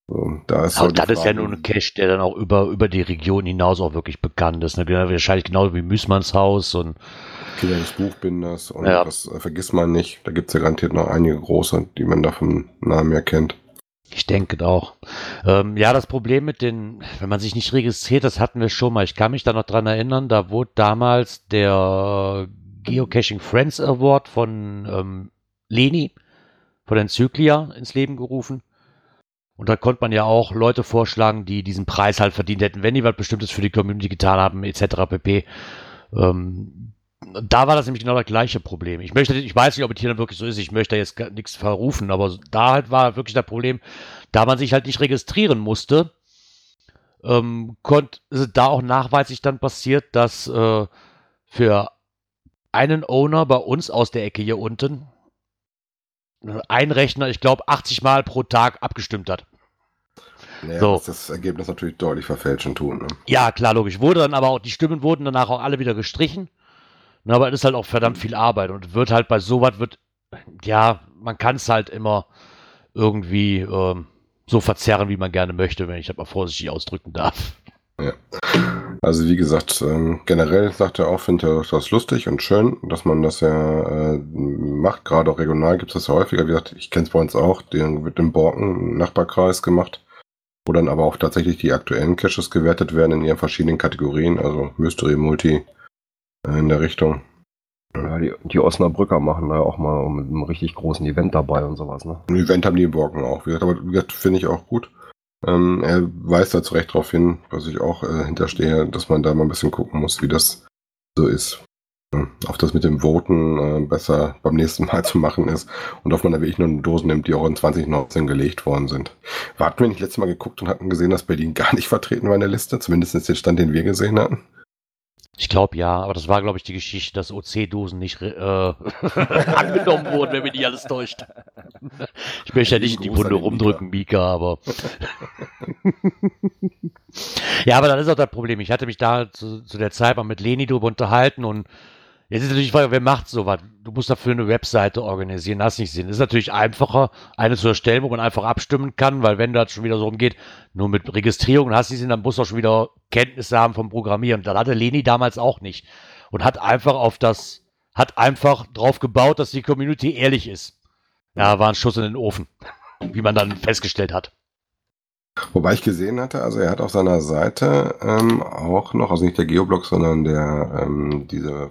So, da ist Aber die das ist ja Frage- nur ein Cache, der dann auch über, über die Region hinaus auch wirklich bekannt ist. Ne? Genau- Wahrscheinlich genau wie Müßmanns Haus und Kinder des Buchbinders und Ja. das äh, vergisst man nicht. Da gibt es ja garantiert noch einige große, die man da vom Namen her kennt. ich denke auch. Ähm, ja, das Problem mit den, wenn man sich nicht registriert, das hatten wir schon mal. Ich kann mich da noch dran erinnern, da wurde damals der Geocaching Friends Award von ähm, Leni, von Enzyklia ins Leben gerufen. Und da konnte man ja auch Leute vorschlagen, die diesen Preis halt verdient hätten, wenn die was Bestimmtes für die Community getan haben, etc. pp. Ähm, da war das nämlich genau das gleiche Problem. Ich möchte, ich weiß nicht, ob es hier dann wirklich so ist, ich möchte jetzt nichts verrufen, aber da halt war wirklich das Problem, da man sich halt nicht registrieren musste, ähm, konnte da auch nachweislich dann passiert, dass äh, für einen Owner bei uns aus der Ecke hier unten ein Rechner, ich glaube, 80 Mal pro Tag abgestimmt hat. Naja, So. das Ergebnis natürlich deutlich verfälschen tun. Ne? Ja, klar, logisch. Wurde dann aber auch, die Stimmen wurden danach auch alle wieder gestrichen. Na, aber es ist halt auch verdammt viel Arbeit und wird halt bei sowas wird, ja, man kann es halt immer irgendwie ähm, so verzerren, wie man gerne möchte, wenn ich das mal vorsichtig ausdrücken darf. Also wie gesagt, ähm, generell sagt er auch, findet er das lustig und schön, dass man das ja äh, macht. Gerade auch regional gibt es das ja häufiger. Wie gesagt, ich kenne es bei uns auch. Den wird im Borken Nachbarkreis gemacht, wo dann aber auch tatsächlich die aktuellen Caches gewertet werden in ihren verschiedenen Kategorien, also Mystery, Multi äh, in der Richtung. Ja, die, die Osnabrücker machen da auch mal mit einem richtig großen Event dabei und sowas, ne? Ein Event haben die im Borken auch. Wie gesagt, aber wie gesagt, finde ich auch gut. Ähm, er weist da zu Recht darauf hin, was ich auch äh, hinterstehe, dass man da mal ein bisschen gucken muss, wie das so ist. Ja, Auf das mit dem Voten äh, besser beim nächsten Mal zu machen ist und ob man da wirklich nur Dosen nimmt, die auch in 2019 gelegt worden sind. Wir wir nicht letztes Mal geguckt und hatten gesehen, dass Berlin gar nicht vertreten war in der Liste, zumindest ist der Stand, den wir gesehen hatten. Ich glaube ja, aber das war, glaube ich, die Geschichte, dass OC-Dosen nicht äh, angenommen wurden, wenn mich nicht alles täuscht. Ich möchte ja nicht in die Wunde rumdrücken, Mika, aber Ja, aber das ist auch das Problem. Ich hatte mich da zu, zu der Zeit mal mit Leni drüber unterhalten und jetzt ist natürlich die Frage, wer macht sowas? Du musst dafür eine Webseite organisieren, hast nicht Sinn. Es ist natürlich einfacher, eine zu erstellen, wo man einfach abstimmen kann, weil wenn das schon wieder so umgeht, nur mit Registrierung hast du Sinn, dann musst du auch schon wieder Kenntnisse haben vom Programmieren. Das hatte Leni damals auch nicht. Und hat einfach auf das, hat einfach drauf gebaut, dass die Community ehrlich ist. Ja, war ein Schuss in den Ofen, wie man dann festgestellt hat. Wobei ich gesehen hatte, also er hat auf seiner Seite ähm, auch noch, also nicht der Geoblog, sondern der ähm, diese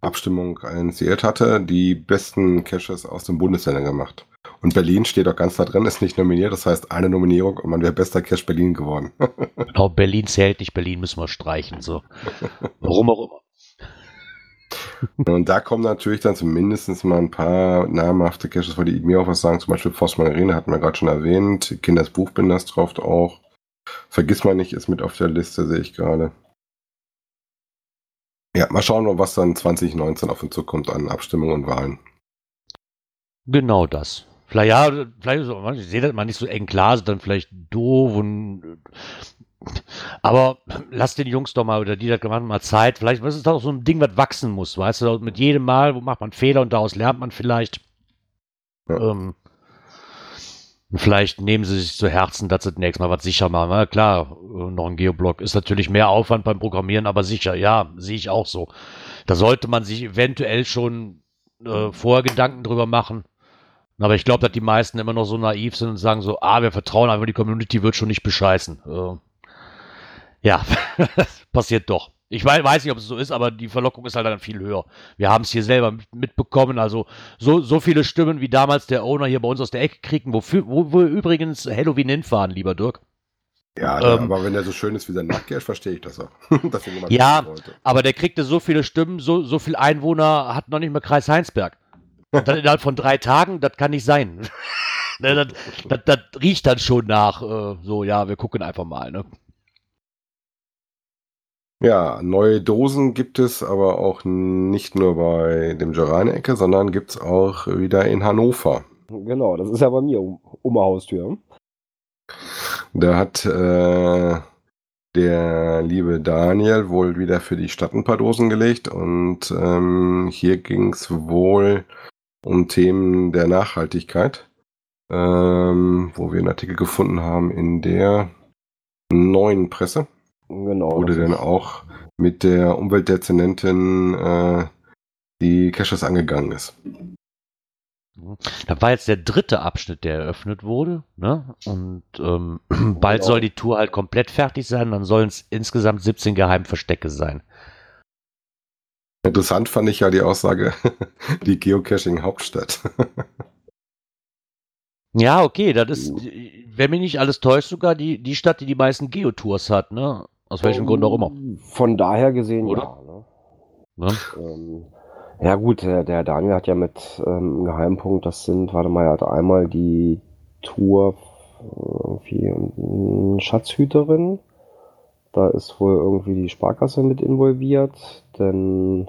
Abstimmung initiiert hatte, die besten Caches aus den Bundesländern gemacht. Und Berlin steht auch ganz da drin, ist nicht nominiert, das heißt eine Nominierung und man wäre bester Cache Berlin geworden. genau, Berlin zählt nicht, Berlin müssen wir streichen, so. Warum auch immer. Und da kommen natürlich dann zumindest mal ein paar namhafte Caches, die mir auch was sagen. Zum Beispiel Forst Marine hatten wir gerade schon erwähnt. Kinders Buchbinders drauf auch. Vergiss mal nicht, ist mit auf der Liste, sehe ich gerade. Ja, mal schauen, was dann 2019 auf uns zukommt an Abstimmungen und Wahlen. Genau das. Vielleicht, ja, vielleicht, ich sehe das mal nicht so eng klar, dann vielleicht doof und aber lass den Jungs doch mal oder die das gemacht haben, mal Zeit. Vielleicht ist es doch so ein Ding, was wachsen muss, weißt du? Mit jedem Mal wo macht man Fehler und daraus lernt man vielleicht. Ja. Ähm, vielleicht nehmen sie sich zu Herzen, dass sie das nächste Mal was sicher machen. Na klar, äh, noch ein Geoblock ist natürlich mehr Aufwand beim Programmieren, aber sicher, ja, sehe ich auch so. Da sollte man sich eventuell schon äh, vorher Gedanken drüber machen. Aber ich glaube, dass die meisten immer noch so naiv sind und sagen so, ah, wir vertrauen einfach, die Community wird schon nicht bescheißen. Äh, ja, passiert doch. Ich weiß nicht, ob es so ist, aber die Verlockung ist halt dann viel höher. Wir haben es hier selber mitbekommen. Also so, so viele Stimmen, wie damals der Owner hier bei uns aus der Ecke kriegen, wofür, wo wir übrigens Halloween hinfahren, lieber Dirk. Ja, ähm, aber wenn er so schön ist wie sein Nachtcash, verstehe ich das auch. ja, aber der kriegte so viele Stimmen, so, so viel Einwohner hat noch nicht mehr Kreis Heinsberg. Und dann innerhalb von drei Tagen, das kann nicht sein. Ne, das, das, das, riecht dann schon nach, äh, so, ja, wir gucken einfach mal. Ne? Ja, neue Dosen gibt es aber auch nicht nur bei dem Gerane-Ecke, sondern gibt es auch wieder in Hannover. Genau, das ist ja bei mir um, um die Haustür. Da hat äh, der liebe Daniel wohl wieder für die Stadt ein paar Dosen gelegt und ähm, hier ging es wohl um Themen der Nachhaltigkeit, ähm, wo wir einen Artikel gefunden haben in der neuen Presse. Genau. Wurde dann auch mit der Umweltdezernentin äh, die Caches angegangen ist. Da war jetzt der dritte Abschnitt, der eröffnet wurde. Ne? Und ähm, bald genau. soll die Tour halt komplett fertig sein. Dann sollen es insgesamt 17 Geheimverstecke sein. Interessant fand ich ja die Aussage, die Geocaching-Hauptstadt. ja, okay, das ist, wenn mich nicht alles täuscht, sogar die, die Stadt, die die meisten Geotours hat. Ne? Aus welchem um, Grund auch immer. Von daher gesehen, Oder? ja. Ne? Ne? Ähm, ja gut, der, der, Daniel hat ja mit ähm, Geheimpunkt, das sind, warte mal, er hat einmal die Tour irgendwie eine Schatzhüterin. Da ist wohl irgendwie die Sparkasse mit involviert. Denn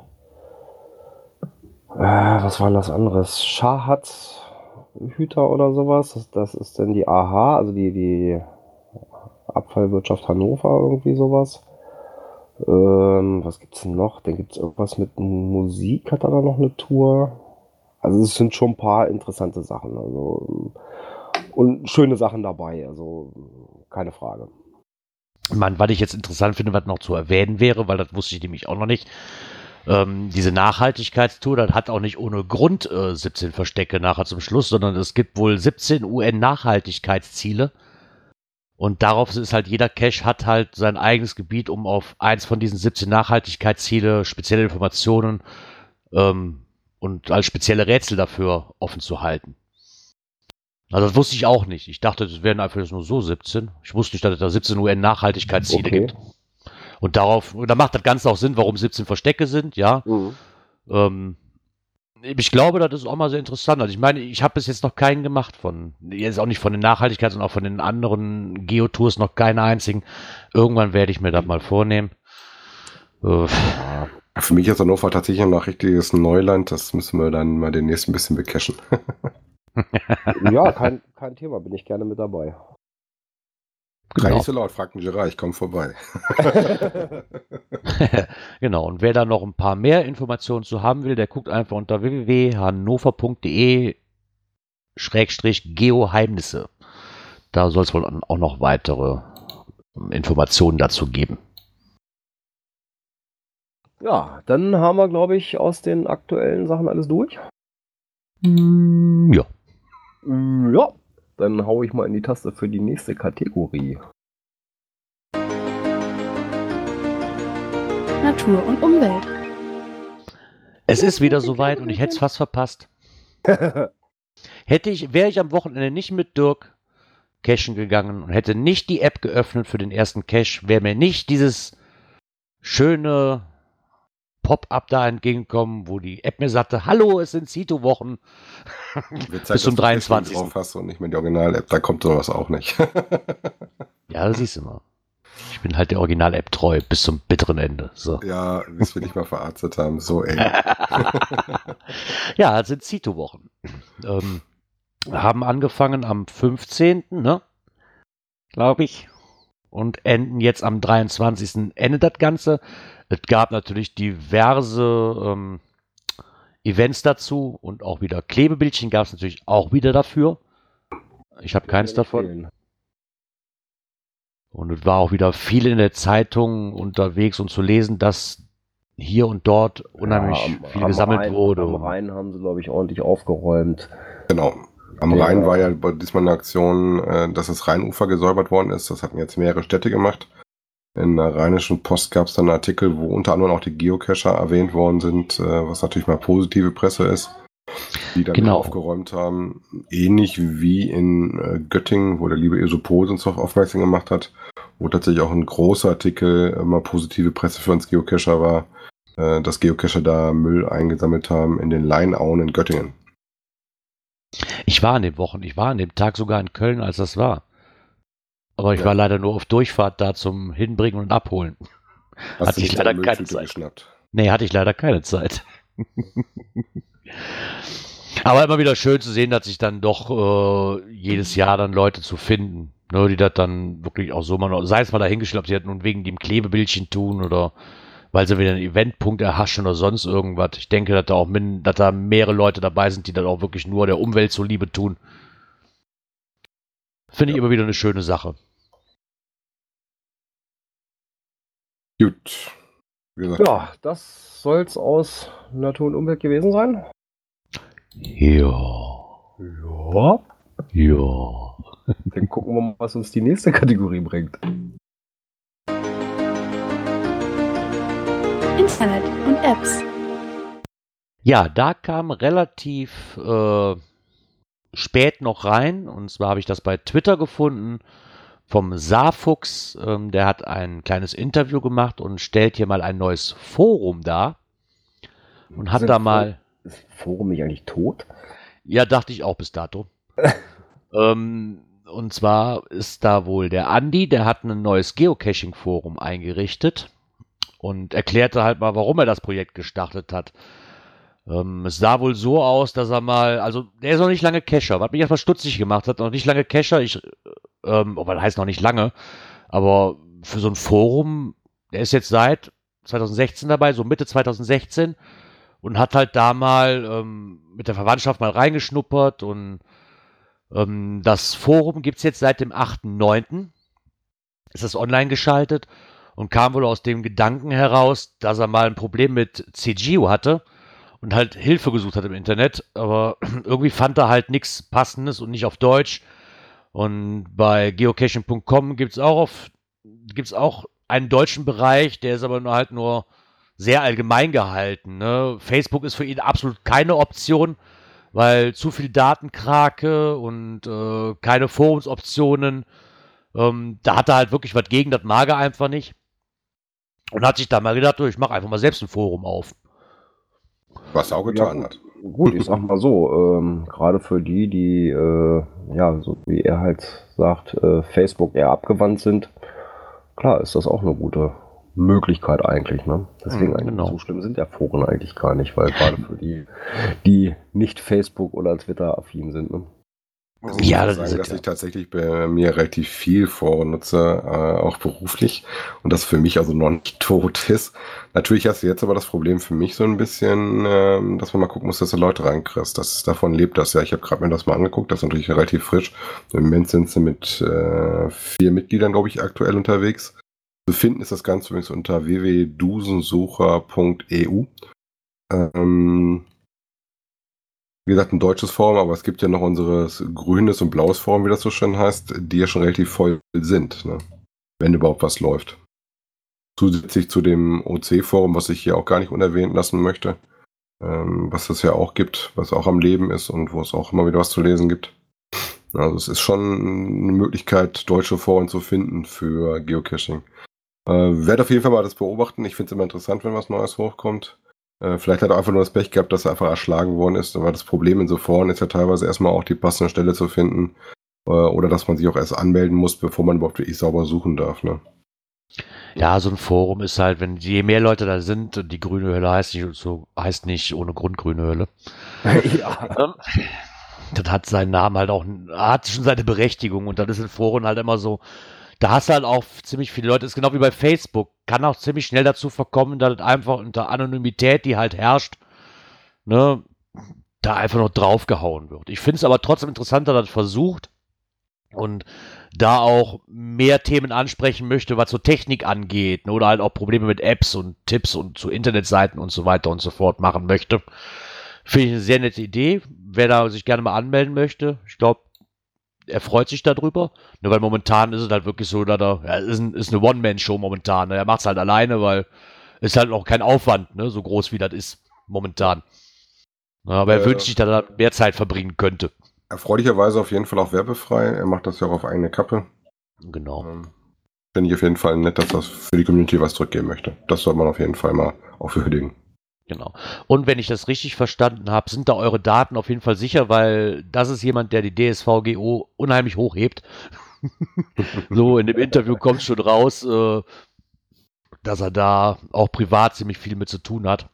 äh, was war denn das anderes? Schahat Hüter oder sowas. Das, das ist dann die AH, also die, die Abfallwirtschaft Hannover, irgendwie sowas. Ähm, was gibt's denn noch? Dann gibt's irgendwas mit Musik, hat er da noch eine Tour. Also es sind schon ein paar interessante Sachen. Also, und schöne Sachen dabei, also keine Frage. Man, was ich jetzt interessant finde, was noch zu erwähnen wäre, weil das wusste ich nämlich auch noch nicht. Ähm, diese Nachhaltigkeitstour, das hat auch nicht ohne Grund äh, 17 Verstecke nachher zum Schluss, sondern es gibt wohl 17 UN-Nachhaltigkeitsziele und darauf ist halt jeder Cache hat halt sein eigenes Gebiet, um auf eins von diesen 17 Nachhaltigkeitsziele spezielle Informationen ähm, und als spezielle Rätsel dafür offen zu halten. Also das wusste ich auch nicht. Ich dachte, das wären einfach nur so 17. Ich wusste nicht, dass es da 17 UN-Nachhaltigkeitsziele okay. gibt. Und darauf, und da macht das Ganze auch Sinn, warum 17 Verstecke sind, ja. Mhm. Ähm, ich glaube, das ist auch mal sehr interessant. Also ich meine, ich habe bis jetzt noch keinen gemacht von, jetzt auch nicht von den Nachhaltigkeits- und auch von den anderen Geotours noch keinen einzigen. Irgendwann werde ich mir das mal vornehmen. Äh, Für mich ist Hannover tatsächlich noch richtiges Neuland. Das müssen wir dann mal demnächst ein bisschen becachen. ja, kein, kein Thema. Bin ich gerne mit dabei. Genau. nicht so laut, fragt ein Gerard, ich komme vorbei. genau, und wer da noch ein paar mehr Informationen zu haben will, der guckt einfach unter www.hannover.de Schrägstrich Geoheimnisse. Da soll es wohl dann auch noch weitere Informationen dazu geben. Ja, dann haben wir, glaube ich, aus den aktuellen Sachen alles durch. Mm, ja. Mm, Ja, dann hau ich mal in die Taste für die nächste Kategorie. Natur und Umwelt. Es ist wieder soweit und ich hätte es fast verpasst. Hätte ich, wäre ich am Wochenende nicht mit Dirk cashen gegangen und hätte nicht die App geöffnet für den ersten Cache, wäre mir nicht dieses schöne Pop-up da entgegengekommen, wo die App mir sagte, hallo, es sind Cito-Wochen. Bis zum dass du 23.. drauf hast und nicht mehr die Original-App, da kommt sowas auch nicht. Ja, das siehst du mal. Ich bin halt der Original-App treu bis zum bitteren Ende. So. ja, bis wir dich mal verarztet haben, so eng. Ja, es sind Cito-Wochen. Ähm, haben angefangen am 15., ne? Glaube ich. Und enden jetzt am 23. endet das Ganze. Es gab natürlich diverse ähm, Events dazu und auch wieder Klebebildchen gab es natürlich auch wieder dafür. Ich habe keins davon. Und es war auch wieder viel in der Zeitung unterwegs und zu lesen, dass hier und dort unheimlich Ja, am- viel am gesammelt Rhein, wurde. Am Rhein haben sie, glaube ich, ordentlich aufgeräumt. Genau. Am Der- Rhein war ja bei- diesmal eine Aktion, äh, dass das Rheinufer gesäubert worden ist. Das hatten jetzt mehrere Städte gemacht. In der Rheinischen Post gab es dann einen Artikel, wo unter anderem auch die Geocacher erwähnt worden sind, äh, was natürlich mal positive Presse ist, die dann Genau. aufgeräumt haben. Ähnlich wie in äh, Göttingen, wo der liebe Esopol uns darauf aufmerksam gemacht hat, wo tatsächlich auch ein großer Artikel mal positive Presse für uns Geocacher war, dass Geocacher da Müll eingesammelt haben in den Leinauen in Göttingen. Ich war an dem Wochen, ich war an dem Tag sogar in Köln, als das war. Aber ich Ja. war leider nur auf Durchfahrt da zum Hinbringen und Abholen. Hast Hatte ich leider keine Zeit. geschnappt? Nee, hatte ich leider keine Zeit. Aber immer wieder schön zu sehen, dass sich dann doch äh, jedes Jahr dann Leute zu finden, ne, die das dann wirklich auch so mal, sei es mal dahingestellt, ob sie das nun wegen dem Klebebildchen tun oder weil sie wieder einen Eventpunkt erhaschen oder sonst irgendwas. Ich denke, dass da auch min, dass da mehrere Leute dabei sind, die das auch wirklich nur der Umwelt zuliebe tun. Finde ich immer wieder eine schöne Sache. Gut. Ja, das soll's aus Natur und Umwelt gewesen sein. Ja. Ja. Ja. Dann gucken wir mal, was uns die nächste Kategorie bringt. Internet und Apps. Ja, da kam relativ äh, spät noch rein. Und zwar habe ich das bei Twitter gefunden vom Saarfuchs. Ähm, der hat ein kleines Interview gemacht und stellt hier mal ein neues Forum dar. Und hat da mal. Ist das Forum nicht eigentlich tot? Ja, dachte ich auch bis dato. ähm, und zwar ist da wohl der Andi, der hat ein neues Geocaching-Forum eingerichtet und erklärte halt mal, warum er das Projekt gestartet hat. Ähm, es sah wohl so aus, dass er mal, also der ist noch nicht lange Cacher, was mich erstmal stutzig gemacht hat, noch nicht lange Cacher, ich, ähm, aber das heißt noch nicht lange, aber für so ein Forum, der ist jetzt seit 2016 dabei, so Mitte 2016 und hat halt da mal ähm, mit der Verwandtschaft mal reingeschnuppert und ähm, das Forum gibt es jetzt seit dem 8.9. Ist das online geschaltet und kam wohl aus dem Gedanken heraus, dass er mal ein Problem mit CGO hatte und halt Hilfe gesucht hat im Internet, aber irgendwie fand er halt nichts Passendes und nicht auf Deutsch. Und bei geocaching.com gibt es auch auch einen deutschen Bereich, der ist aber nur halt nur sehr allgemein gehalten. Ne? Facebook ist für ihn absolut keine Option, weil zu viel Datenkrake und äh, keine Forumsoptionen. Ähm, da hat er halt wirklich was gegen, das mag er einfach nicht. Und hat sich da mal gedacht, ich mache einfach mal selbst ein Forum auf. was er auch getan Ja, hat. Gut, ich sag mal so, ähm, gerade für die, die, äh, ja, so wie er halt sagt, äh, Facebook eher abgewandt sind, klar ist das auch eine gute Möglichkeit eigentlich, ne? Deswegen Mhm, eigentlich genau. so schlimm sind ja Foren eigentlich gar nicht, weil gerade für die, die nicht Facebook oder Twitter affin sind, ne? Also Ja, das ist sagen, es, dass ja. ich tatsächlich bei mir relativ viel Foren nutze, äh, auch beruflich. Und das für mich also noch nicht tot ist. Natürlich hast du jetzt aber das Problem für mich so ein bisschen, ähm, dass man mal gucken muss, dass du Leute reinkriegst. Das, davon lebt das ja. Ich habe gerade mir das mal angeguckt, das ist natürlich relativ frisch. Im Moment sind sie mit äh, vier Mitgliedern, glaube ich, aktuell unterwegs. Zu finden ist das Ganze übrigens unter www.dusensucher.eu. Ähm, wie gesagt, ein deutsches Forum, aber es gibt ja noch unseres grünes und blaues Forum, wie das so schön heißt, die ja schon relativ voll sind, ne? wenn überhaupt was läuft. Zusätzlich zu dem OC-Forum, was ich hier auch gar nicht unerwähnt lassen möchte, ähm, was es ja auch gibt, was auch am Leben ist und wo es auch immer wieder was zu lesen gibt. Also es ist schon eine Möglichkeit, deutsche Foren zu finden für Geocaching. Äh, werde auf jeden Fall mal das beobachten. Ich finde es immer interessant, wenn was Neues hochkommt. Äh, vielleicht hat er einfach nur das Pech gehabt, dass er einfach erschlagen worden ist. Aber das Problem in so Foren ist ja teilweise erstmal auch die passende Stelle zu finden. Äh, oder dass man sich auch erst anmelden muss, bevor man überhaupt wirklich sauber suchen darf. Ne? Ja, so ein Forum ist halt, wenn je mehr Leute da sind, die grüne Hölle heißt nicht so, heißt nicht ohne Grund grüne Hölle. ja. Das hat seinen Namen halt auch, hat schon seine Berechtigung und dann ist in Foren halt immer so, da hast du halt auch ziemlich viele Leute, ist genau wie bei Facebook, kann auch ziemlich schnell dazu verkommen, dass einfach unter Anonymität, die halt herrscht, ne, da einfach noch draufgehauen wird. Ich finde es aber trotzdem interessant, dass er das versucht und da auch mehr Themen ansprechen möchte, was so Technik angeht, ne, oder halt auch Probleme mit Apps und Tipps und zu Internetseiten und so weiter und so fort machen möchte. Finde ich eine sehr nette Idee. Wer da sich gerne mal anmelden möchte, ich glaube, er freut sich darüber. Nur weil momentan ist es halt wirklich so, dass er, ja, ist, ein, ist eine One-Man-Show momentan. Ne? Er macht es halt alleine, weil es halt auch kein Aufwand, ne? so groß wie das ist momentan. Ja, aber er Äh, wünscht sich, dass er mehr Zeit verbringen könnte. Erfreulicherweise auf jeden Fall auch werbefrei. Er macht das ja auch auf eigene Kappe. Genau. Ähm, Finde ich auf jeden Fall nett, dass das für die Community was zurückgeben möchte. Das soll man auf jeden Fall mal auch würdigen. Genau. Und wenn ich das richtig verstanden habe, sind da eure Daten auf jeden Fall sicher, weil das ist jemand, der die DSVGO unheimlich hochhebt. so, in dem Interview kommt schon raus, äh, dass er da auch privat ziemlich viel mit zu tun hat.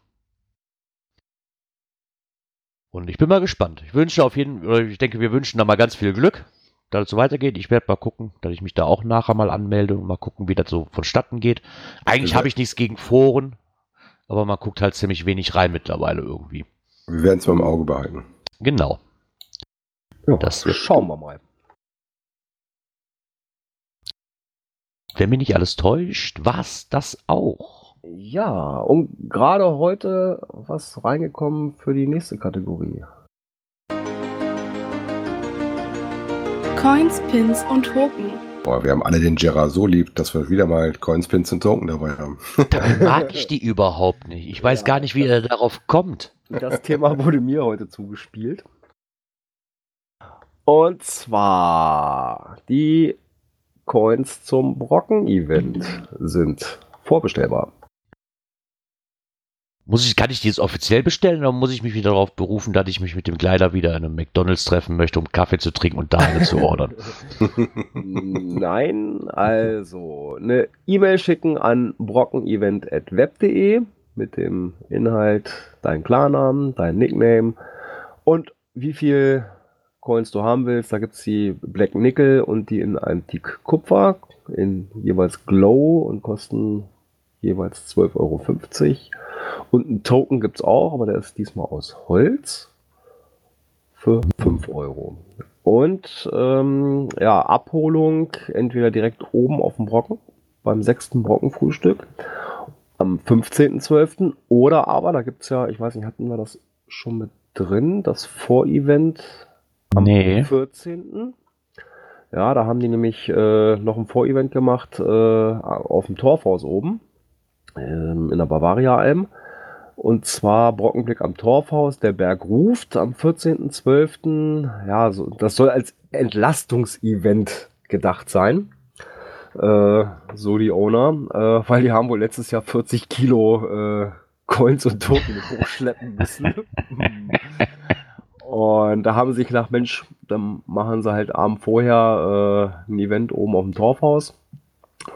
Und ich bin mal gespannt. Ich wünsche auf jeden oder ich denke, wir wünschen da mal ganz viel Glück, dass es so weitergeht. Ich werde mal gucken, dass ich mich da auch nachher mal anmelde und mal gucken, wie das so vonstatten geht. Eigentlich Ja. habe ich nichts gegen Foren, aber man guckt halt ziemlich wenig rein mittlerweile irgendwie. Wir werden es mal im Auge behalten. Genau. Ja, Das wird- schauen wir mal. Wenn mich nicht alles täuscht, was das auch. Ja, und gerade heute was reingekommen für die nächste Kategorie. Coins, Pins und Token. Boah, wir haben alle den Gerard so lieb, dass wir wieder mal Coins, Pins und Token dabei haben. Dabei mag ich die überhaupt nicht. Ich weiß Ja. gar nicht, wie er darauf kommt. Das Thema wurde mir heute zugespielt. Und zwar die Coins zum Brocken-Event sind vorbestellbar. Muss ich, kann ich die jetzt offiziell bestellen oder muss ich mich wieder darauf berufen, dass ich mich mit dem Kleider wieder in einem McDonalds treffen möchte, um Kaffee zu trinken und da eine zu ordern? Nein, also eine E-Mail schicken an brockenevent.web.de mit dem Inhalt dein Klarnamen, dein Nickname und wie viel Coins du haben willst. Da gibt es die Black Nickel und die in Antik Kupfer in jeweils Glow und kosten jeweils 12,50 Euro. Und einen Token gibt es auch, aber der ist diesmal aus Holz für 5 Euro. Und ähm, ja, Abholung entweder direkt oben auf dem Brocken beim sechsten Brockenfrühstück am 15.12. oder aber, da gibt es ja, ich weiß nicht, hatten wir das schon mit drin, das Vorevent am Nee. 14. Ja, da haben die nämlich äh, noch ein Vorevent gemacht äh, auf dem Torfhaus oben ähm, in der Bavaria-Alm. Und zwar Brockenblick am Torfhaus, der Berg ruft am 14.12. Ja, so, das soll als Entlastungsevent gedacht sein. Äh, so die Owner, äh, weil die haben wohl letztes Jahr 40 Kilo äh, Coins und Token hochschleppen müssen. und da haben sie sich gedacht, Mensch, dann machen sie halt abend vorher äh, ein Event oben auf dem Torfhaus,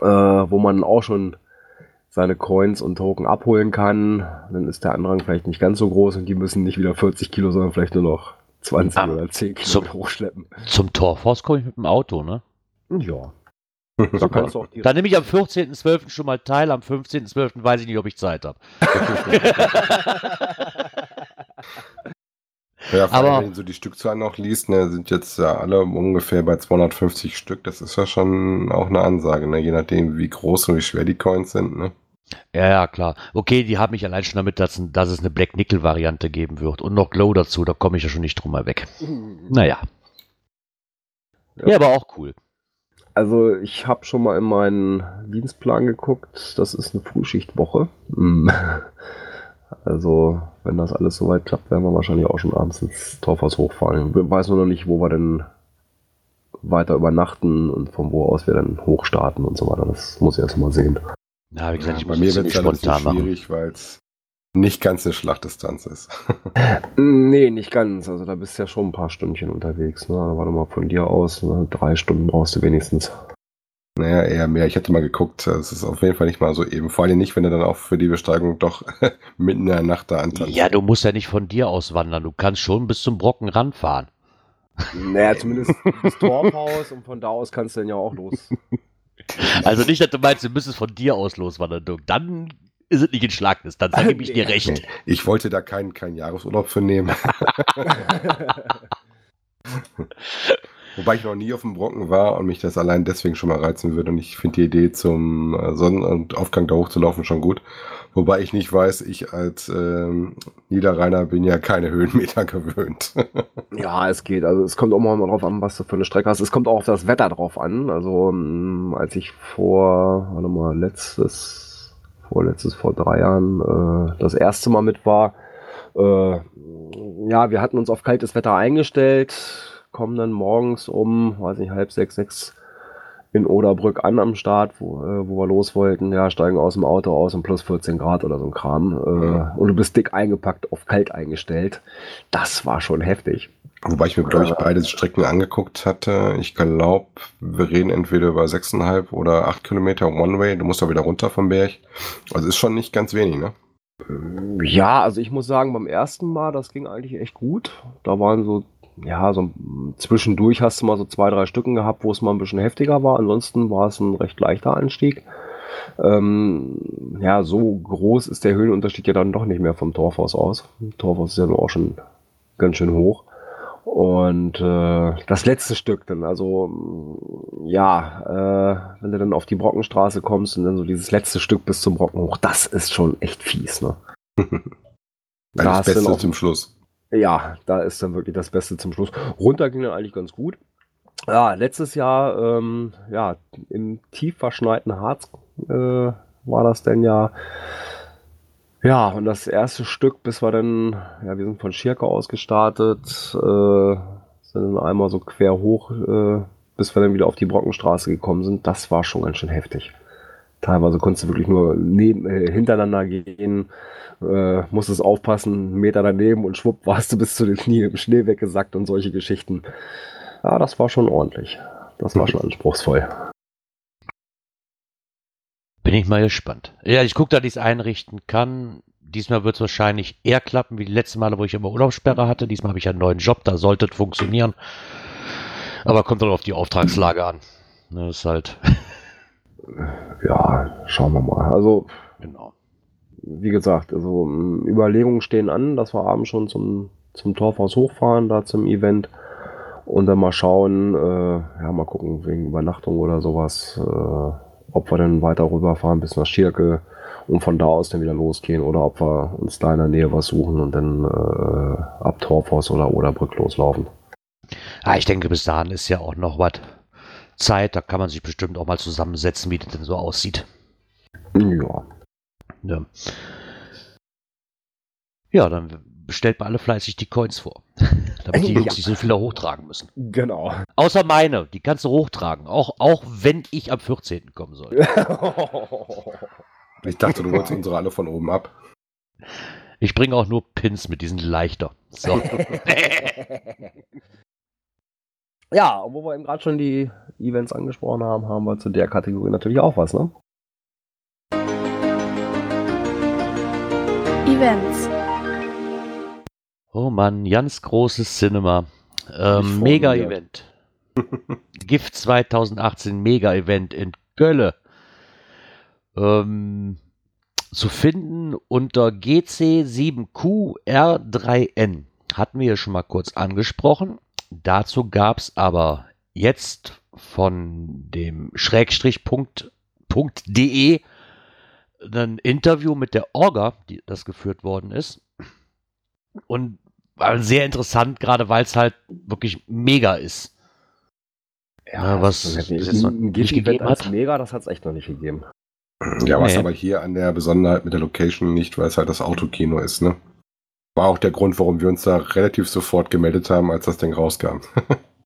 äh, wo man auch schon seine Coins und Token abholen kann. Dann ist der Andrang vielleicht nicht ganz so groß und die müssen nicht wieder 40 Kilo, sondern vielleicht nur noch 20 Ah, oder 10 so- Kilometer hochschleppen. Zum Torfhaus komme ich mit dem Auto, ne? Ja. Direkt Dann nehme ich am 14.12. schon mal teil, am 15.12. weiß ich nicht, ob ich Zeit habe. Ja, vor Aber- allem, wenn du so die Stückzahlen noch liest, ne, sind jetzt ja alle ungefähr bei 250 Stück. Das ist ja schon auch eine Ansage, ne? je nachdem, wie groß und wie schwer die Coins sind. Ne? Ja, ja, klar. Okay, die haben mich allein schon damit, dass, dass es eine Black-Nickel-Variante geben wird. Und noch Glow dazu, da komme ich ja schon nicht drum mal weg. Naja. Ja, Ja. aber auch cool. Also ich habe schon mal in meinen Dienstplan geguckt. Das ist eine Frühschichtwoche. Also wenn das alles soweit klappt, werden wir wahrscheinlich auch schon abends ins Torfhaus hochfahren. Ich weiß nur noch nicht, wo wir denn weiter übernachten und von wo aus wir dann hochstarten und so weiter. Das muss ich erst mal sehen. Ja, wie gesagt, ich Bei mir wird ziemlich es ja ein bisschen spontan schwierig, weil es nicht ganz eine Schlachtdistanz ist. Nee, nicht ganz. Also da bist du ja schon ein paar Stündchen unterwegs. Ne? Warte mal von dir aus. Ne? Drei Stunden brauchst du wenigstens. Naja, eher mehr. Ich hätte mal geguckt, es ist auf jeden Fall nicht mal so eben. Vor allem nicht, wenn du dann auch für die Besteigung doch mitten in der Nacht da antanzt. Ja, du musst ja nicht von dir aus wandern. Du kannst schon bis zum Brocken ranfahren. Naja, zumindest das Torfhaus und von da aus kannst du dann ja auch los. Also nicht, dass du meinst, du müsstest von dir aus loswandern. Du. Dann ist es nicht in Schlagdistanz. Da gebe ich dir Nee. recht. Ich wollte da keinen keinen Jahresurlaub für nehmen. Wobei ich noch nie auf dem Brocken war und mich das allein deswegen schon mal reizen würde. Und ich finde die Idee zum äh, Sonnenaufgang da hochzulaufen schon gut. Wobei ich nicht weiß, ich als ähm, Niederrheiner bin ja keine Höhenmeter gewöhnt. Ja, es geht. Also es kommt auch mal drauf an, was du für eine Strecke hast. Es kommt auch auf das Wetter drauf an. Also mh, als ich vor, warte mal, letztes, vorletztes, vor drei Jahren äh, das erste Mal mit war, äh, ja, wir hatten uns auf kaltes Wetter eingestellt, kommen dann morgens um, weiß nicht, halb sechs, sechs in Oderbrück an am Start, wo, äh, wo wir los wollten. Ja, steigen aus dem Auto aus und plus 14 Grad oder so ein Kram. Äh, Mhm. Und du bist dick eingepackt, auf kalt eingestellt. Das war schon heftig. Wobei ich mir, glaube ich, beide Strecken angeguckt hatte. Ich glaube, wir reden entweder über 6,5 oder 8 Kilometer One-Way. Du musst da wieder runter vom Berg. Also ist schon nicht ganz wenig, ne? Ja, also ich muss sagen, beim ersten Mal, das ging eigentlich echt gut. Da waren so, ja, so zwischendurch hast du mal so zwei, drei Stücken gehabt, wo es mal ein bisschen heftiger war. Ansonsten war es ein recht leichter Anstieg. Ähm, ja, so groß ist der Höhenunterschied ja dann doch nicht mehr vom Torfhaus aus. Torfhaus ist ja nur auch schon ganz schön hoch. Und äh, das letzte Stück dann, also ja, äh, wenn du dann auf die Brockenstraße kommst und dann so dieses letzte Stück bis zum Brocken hoch, das ist schon echt fies, ne? Da Das hast du Beste zum Schluss. Ja, da ist dann wirklich das Beste zum Schluss. Runter ging dann eigentlich ganz gut. Ja, letztes Jahr, ähm, ja, im tief verschneiten Harz äh, war das denn ja. Ja, und das erste Stück, bis wir dann, ja, wir sind von Schirke aus gestartet, äh, sind dann einmal so quer hoch, äh, bis wir dann wieder auf die Brockenstraße gekommen sind. Das war schon ganz schön heftig. Teilweise konntest du wirklich nur neben, äh, hintereinander gehen, äh, musstest aufpassen, einen Meter daneben und schwupp warst du bis zu den Knie im Schnee weggesackt und solche Geschichten. Ja, das war schon ordentlich. Das war schon anspruchsvoll. Bin ich mal gespannt. Ja, ich gucke, dass ich es einrichten kann. Diesmal wird es wahrscheinlich eher klappen wie die letzten Male, wo ich immer Urlaubssperre hatte. Diesmal habe ich einen neuen Job, da sollte es funktionieren. Aber kommt dann auf die Auftragslage an. Ne, ist halt, Ja, schauen wir mal. Also, genau. wie gesagt, also m, Überlegungen stehen an, dass wir abends schon zum, zum Torfhaus hochfahren, da zum Event. Und dann mal schauen, äh, ja, mal gucken, wegen Übernachtung oder sowas, äh, ob wir dann weiter rüberfahren bis nach Schirke und von da aus dann wieder losgehen oder ob wir uns da in der Nähe was suchen und dann äh, ab Torfhaus oder Oderbrück loslaufen. Ah, ich denke, bis dahin ist ja auch noch was Zeit. Da kann man sich bestimmt auch mal zusammensetzen, wie das denn so aussieht. Ja. Ja, ja dann bestellt mal alle fleißig die Coins vor. Damit die Ja. Jungs nicht so viel da hochtragen müssen. Genau. Außer meine, die kannst du hochtragen. Auch, auch wenn ich am 14. kommen soll. Ich dachte, du wolltest unsere alle von oben ab. Ich bringe auch nur Pins mit, die sind leichter. So. Ja, und wo wir eben gerade schon die Events angesprochen haben, haben wir zu der Kategorie natürlich auch was, ne? Events. Oh Mann, ganz großes Cinema. Ähm, Mega-Event. Gift 2018 Mega-Event in Gölle. Ähm, zu finden unter GC7QR3N. Hatten wir ja schon mal kurz angesprochen. Dazu gab es aber jetzt von dem Schrägstrich.de ein Interview mit der Orga, die das geführt worden ist. Und war sehr interessant, gerade weil es halt wirklich mega ist. Ja, was das es jetzt noch ein nicht gegeben als hat. Mega, das hat es echt noch nicht gegeben. Ja, was Nee. aber hier an der Besonderheit mit der Location nicht, weil es halt das Autokino ist, ne? War auch der Grund, warum wir uns da relativ sofort gemeldet haben, als das Ding rauskam.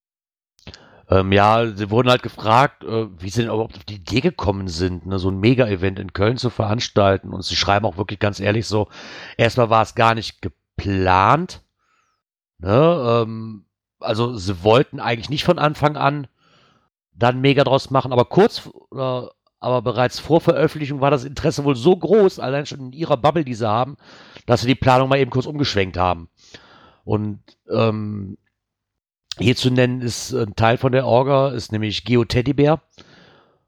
Ähm, ja, sie wurden halt gefragt, äh, wie sie denn überhaupt auf die Idee gekommen sind, ne, so ein Mega-Event in Köln zu veranstalten. Und sie schreiben auch wirklich ganz ehrlich so, erstmal war es gar nicht geplant. Ne, ähm, also sie wollten eigentlich nicht von Anfang an dann Mega draus machen, aber kurz, äh, aber bereits vor Veröffentlichung war das Interesse wohl so groß, allein schon in ihrer Bubble, die sie haben, dass sie die Planung mal eben kurz umgeschwenkt haben. Und ähm, hier zu nennen ist ein Teil von der Orga, ist nämlich Geo Teddybär.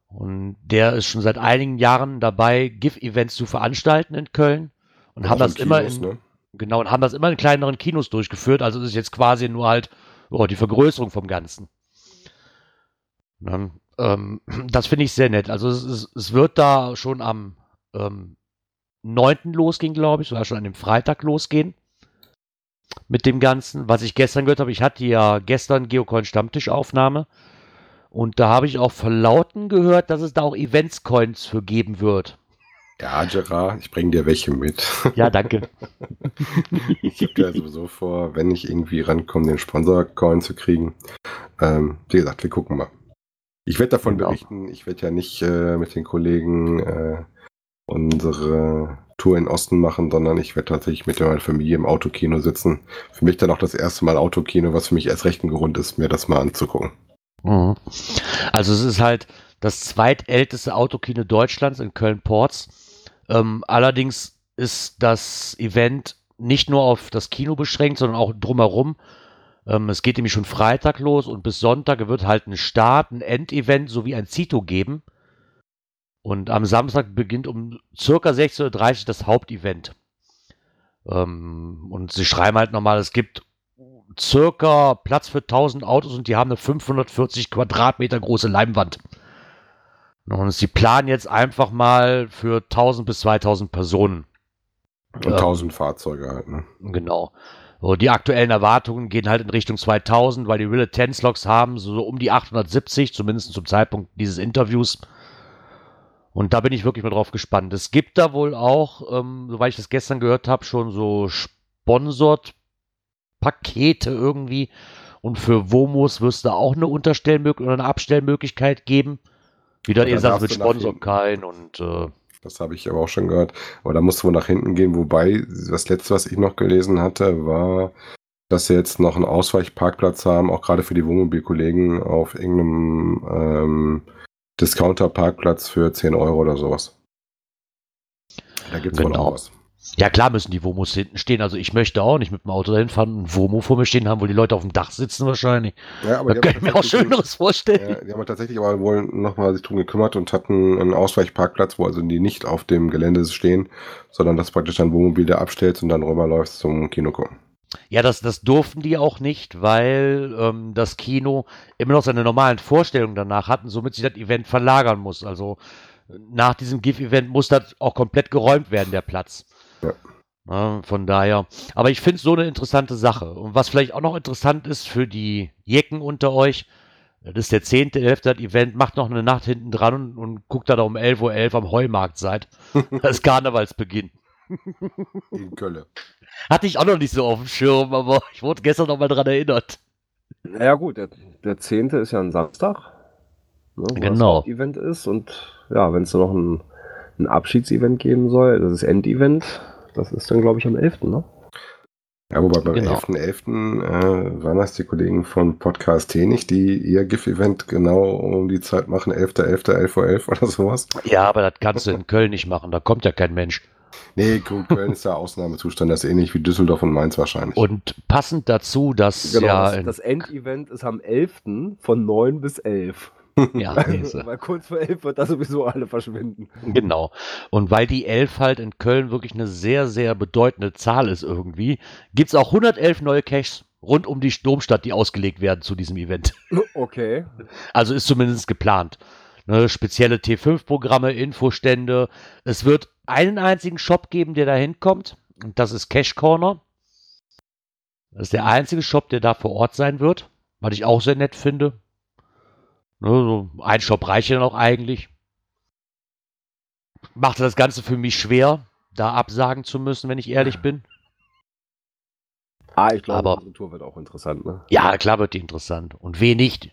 Und der ist schon seit einigen Jahren dabei, GIF-Events zu veranstalten in Köln. Und haben das in immer Kinos, in, ne? genau, und haben das immer in kleineren Kinos durchgeführt. Also es ist jetzt quasi nur halt oh, die Vergrößerung vom Ganzen. Ne? Ähm, das finde ich sehr nett. Also es, es, es wird da schon am ähm, 9. losgehen, glaube ich, sogar schon an dem Freitag losgehen mit dem Ganzen. Was ich gestern gehört habe, ich hatte ja gestern Geocoin Stammtischaufnahme und da habe ich auch verlauten gehört, dass es da auch Events-Coins für geben wird. Ja, Gerard, ich bringe dir welche mit. Ja, danke. Ich habe ja sowieso vor, wenn ich irgendwie rankomme, den Sponsor-Coin zu kriegen. Ähm, wie gesagt, wir gucken mal. Ich werde davon Genau. berichten. Ich werde ja nicht äh, mit den Kollegen äh, unsere Tour in Osten machen, sondern ich werde tatsächlich mit meiner Familie im Autokino sitzen. Für mich dann auch das erste Mal Autokino, was für mich erst recht ein Grund ist, mir das mal anzugucken. Mhm. Also es ist halt das zweitälteste Autokino Deutschlands in Köln-Porz. Ähm, allerdings ist das Event nicht nur auf das Kino beschränkt, sondern auch drumherum. Ähm, es geht nämlich schon Freitag los und bis Sonntag wird halt ein Start, ein Endevent sowie ein Zito geben. Und am Samstag beginnt um circa 16.30 Uhr das Hauptevent. Ähm, und sie schreiben halt nochmal, es gibt circa Platz für 1000 Autos und die haben eine 540 Quadratmeter große Leinwand. Und sie planen jetzt einfach mal für 1000 bis 2000 Personen. Und Ähm, 1000 Fahrzeuge halt. Ne? Genau. So, die aktuellen Erwartungen gehen halt in Richtung 2000, weil die Wille Logs haben so, so um die 870, zumindest zum Zeitpunkt dieses Interviews. Und da bin ich wirklich mal drauf gespannt. Es gibt da wohl auch, ähm, soweit ich das gestern gehört habe, schon so Sponsored Pakete irgendwie. Und für Womos wirst du da auch eine Unterstellmöglichkeit oder eine Abstellmöglichkeit geben. Wieder sagt darfst mit Sponsor kein und äh, Das habe ich aber auch schon gehört. Aber da musst du wohl nach hinten gehen. Wobei, das letzte, was ich noch gelesen hatte, war, dass sie jetzt noch einen Ausweichparkplatz haben, auch gerade für die Wohnmobilkollegen auf irgendeinem ähm, Discounter-Parkplatz für 10 Euro oder sowas. Da gibt es wohl Genau. auch was. Ja, klar müssen die Womos hinten stehen. Also ich möchte auch nicht mit dem Auto dahin fahren und ein Womo vor mir stehen haben, wo die Leute auf dem Dach sitzen wahrscheinlich. Ja, aber Da kann ich mir auch Schöneres vorstellen. Ja, die haben tatsächlich aber wohl nochmal sich drum gekümmert und hatten einen Ausweichparkplatz, wo also die nicht auf dem Gelände stehen, sondern das praktisch dann Wohnmobil da abstellst und dann rüberläufst zum Kino gucken. Ja, das, das durften die auch nicht, weil ähm, das Kino immer noch seine normalen Vorstellungen danach hat und somit sich das Event verlagern muss. Also nach diesem GIF-Event muss das auch komplett geräumt werden, der Platz. Ja. Ja, von daher. Aber ich finde es so eine interessante Sache. Und was vielleicht auch noch interessant ist für die Jecken unter euch, das ist der 10.11. das Event, macht noch eine Nacht hinten dran und, und guckt da um 11.11 Uhr am Heumarkt seid. Das Karnevalsbeginn. In Kölle. Hatte ich auch noch nicht so auf dem Schirm, aber ich wurde gestern noch mal dran erinnert. Naja gut, der, der 10. ist ja ein Samstag. Ne, Genau. Das Event ist und ja, wenn es noch ein, ein Abschiedsevent geben soll, das ist Endevent, das ist dann glaube ich am 11. Ne? Ja, wobei beim Genau. 11.11. Äh, waren das die Kollegen von Podcast T nicht, die ihr GIF-Event genau um die Zeit machen, 11.11., 11.11 Uhr oder sowas. Ja, aber das kannst du in Köln nicht machen, da kommt ja kein Mensch. Nee, Köln ist ja Ausnahmezustand, das ist ähnlich wie Düsseldorf und Mainz wahrscheinlich. Und passend dazu, dass Genau, ja, das, das Endevent ist am 11. von 9 bis 11. ja diese, Weil kurz vor 11 wird da sowieso alle verschwinden. genau. Und weil die 11 halt in Köln wirklich eine sehr, sehr bedeutende Zahl ist irgendwie, gibt es auch 111 neue Caches rund um die Domstadt, die ausgelegt werden zu diesem Event. Okay. Also ist zumindest geplant. Ne, spezielle T5-Programme, Infostände. Es wird einen einzigen Shop geben, der da hinkommt. Und das ist Cash Corner. Das ist der einzige Shop, der da vor Ort sein wird. Was ich auch sehr nett finde. Ne, so ein Shop reicht ja noch eigentlich. Machte das Ganze für mich schwer, da absagen zu müssen, wenn ich ehrlich bin. Ah, ich glaube, Aber- unsere Tour wird auch interessant, ne? Ja, klar wird die interessant. Und wen nicht?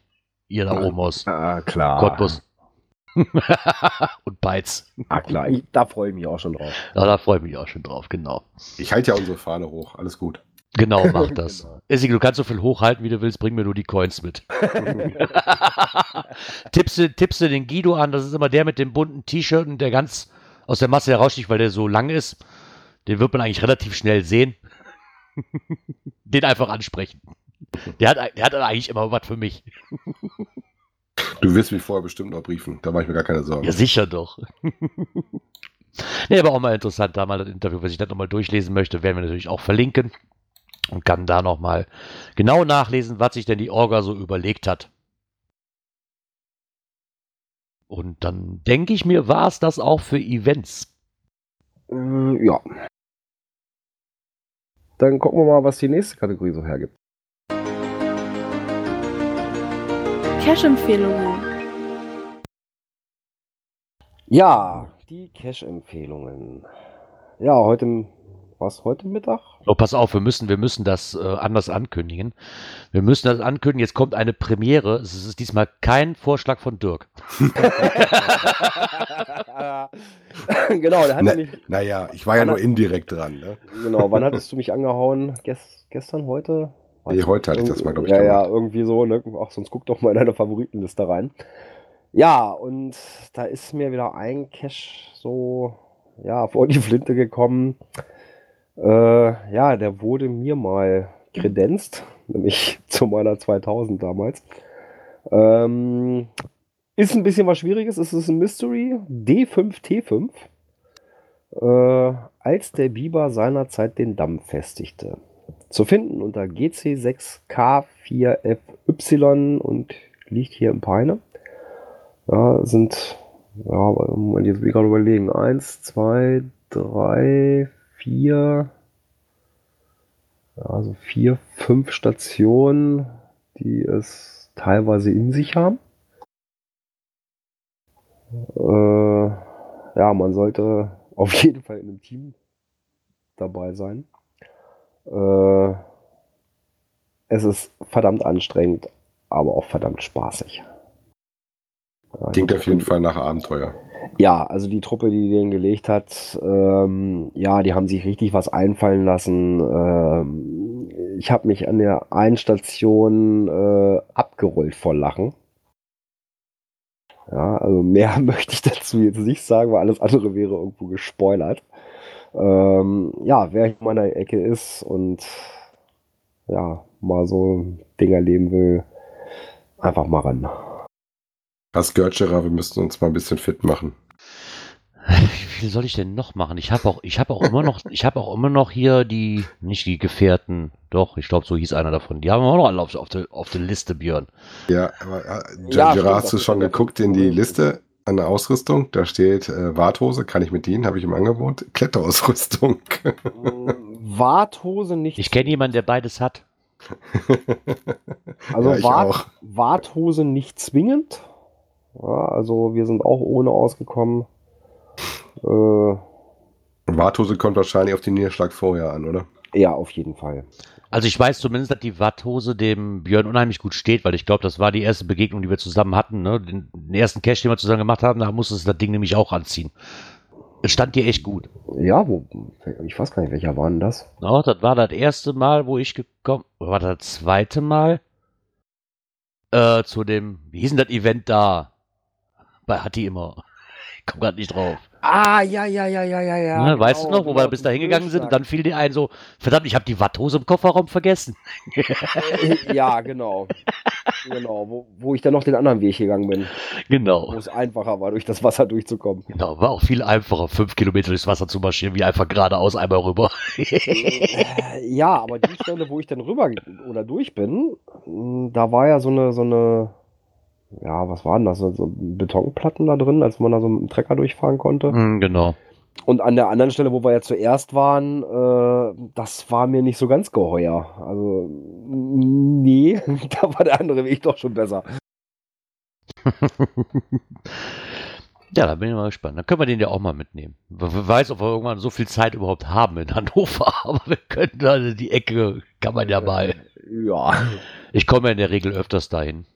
Ihr da oben aus Ah, klar. Cottbus. Und Beiz. Ah, klar. Ich, da freue ich mich auch schon drauf. Ja, da freue ich mich auch schon drauf, genau. Ich halte ja unsere Fahne hoch, alles gut. Genau, mach das. Genau. Essig, du kannst so viel hochhalten, wie du willst, bring mir nur die Coins mit. tippst, du, tippst du den Guido an, das ist immer der mit dem bunten T-Shirt und der ganz aus der Masse heraussticht, weil der so lang ist. Den wird man eigentlich relativ schnell sehen. den einfach ansprechen. Der hat, der hat eigentlich immer was für mich. Du wirst mich vorher bestimmt noch briefen, da mache ich mir gar keine Sorgen. Ja, sicher doch. nee, aber auch mal interessant, da mal das Interview, wer sich das nochmal durchlesen möchte, werden wir natürlich auch verlinken und kann da nochmal genau nachlesen, was sich denn die Orga so überlegt hat. Und dann denke ich mir, war es das auch für Events. Äh, ja. Dann gucken wir mal, was die nächste Kategorie so hergibt. Cash-Empfehlungen. Ja, die Cash-Empfehlungen. Ja, heute, was, heute Mittag? Oh, pass auf, wir müssen, wir müssen das äh, anders ankündigen. Wir müssen das ankündigen, jetzt kommt eine Premiere. Es ist diesmal kein Vorschlag von Dirk. genau, der hat Ne- mich, Naja, ich war ja nur indirekt dran. Ne? genau, wann hattest du mich angehauen? Ges gestern, heute? Nee, heute hatte ich das mal, glaub ich, Ja, ja, irgendwie so, ne? Ach, sonst guck doch mal in deine Favoritenliste rein. Ja, und da ist mir wieder ein Cache so, ja, vor die Flinte gekommen. Äh, ja, der wurde mir mal kredenzt, nämlich zu meiner 2000 damals. Ähm, ist ein bisschen was Schwieriges, es ist ein Mystery. D5T5. Äh, als der Biber seinerzeit den Damm festigte. Zu finden unter GC6K4FY und liegt hier im Peine. Ja, sind, ja, Moment, jetzt will ich gerade überlegen. Eins, zwei, drei, vier, also vier, fünf Stationen, die es teilweise in sich haben. Äh, ja, man sollte auf jeden Fall in einem Team dabei sein. Äh, es ist verdammt anstrengend, aber auch verdammt spaßig. Ja, Klingt auf jeden Fall nach Abenteuer. Ja, also die Truppe, die den gelegt hat, ähm, ja, die haben sich richtig was einfallen lassen. Ähm, ich habe mich an der einen Station äh, abgerollt vor Lachen. Ja, also mehr möchte ich dazu jetzt nicht sagen, weil alles andere wäre irgendwo gespoilert. Ähm, ja, wer in meiner Ecke ist und ja, mal so Ding erleben will, einfach mal ran. Was Görtscherer, wir müssten uns mal ein bisschen fit machen. Wie viel soll ich denn noch machen? Ich habe auch, ich habe auch immer noch, ich habe auch immer noch hier die, nicht die Gefährten, doch, ich glaube, so hieß einer davon. Die haben wir auch noch alle auf, auf, der, auf der Liste, Björn. Ja, aber äh, Ja, Gerard, stimmt, hast du schon geguckt in die Liste an der Ausrüstung? Da steht äh, Warthose, kann ich mit dienen, habe ich im Angebot. Kletterausrüstung. Warthose nicht. Ich kenne jemanden, der beides hat. Also Ja, Wart. Warthose nicht zwingend. Ja, also wir sind auch ohne ausgekommen. Äh, Warthose kommt wahrscheinlich auf den Niederschlag vorher an, oder? ja, auf jeden Fall. Also ich weiß zumindest, dass die Watthose dem Björn unheimlich gut steht, weil ich glaube, das war die erste Begegnung, die wir zusammen hatten. Ne? Den, den ersten Cash, den wir zusammen gemacht haben, da musste es das Ding nämlich auch anziehen. Es stand dir echt gut. Ja, wo, ich weiß gar nicht, welcher war denn das? No, das war das erste Mal, wo ich gekommen, oder war das, das zweite Mal? Äh, zu dem, wie hieß denn das Event da? Bei Hatti immer. Ich komm grad nicht drauf. Ah, ja, ja, ja, ja, ja, ja. ne, weißt du genau, noch, wo genau, wir bis da hingegangen sind und dann fiel dir ein so, verdammt, ich habe die Watthose im Kofferraum vergessen. Äh, ja, genau. genau, wo, wo ich dann noch den anderen Weg gegangen bin, Genau. wo es einfacher war, durch das Wasser durchzukommen. Genau, war auch viel einfacher, fünf Kilometer durchs Wasser zu marschieren, wie einfach geradeaus einmal rüber. Äh, ja, aber die Stelle, wo ich dann rüber oder durch bin, da war ja so eine, so eine, ja, was waren das? So Betonplatten da drin, als man da so mit dem Trecker durchfahren konnte. Hm, genau. Und an der anderen Stelle, wo wir ja zuerst waren, äh, das war mir nicht so ganz geheuer. Also, nee, da war der andere Weg doch schon besser. Ja, da bin ich mal gespannt. Dann können wir den ja auch mal mitnehmen. Wer weiß, ob wir irgendwann so viel Zeit überhaupt haben in Hannover, aber wir können also die Ecke, kann man ja mal. Ja. Ich komme ja in der Regel öfters dahin.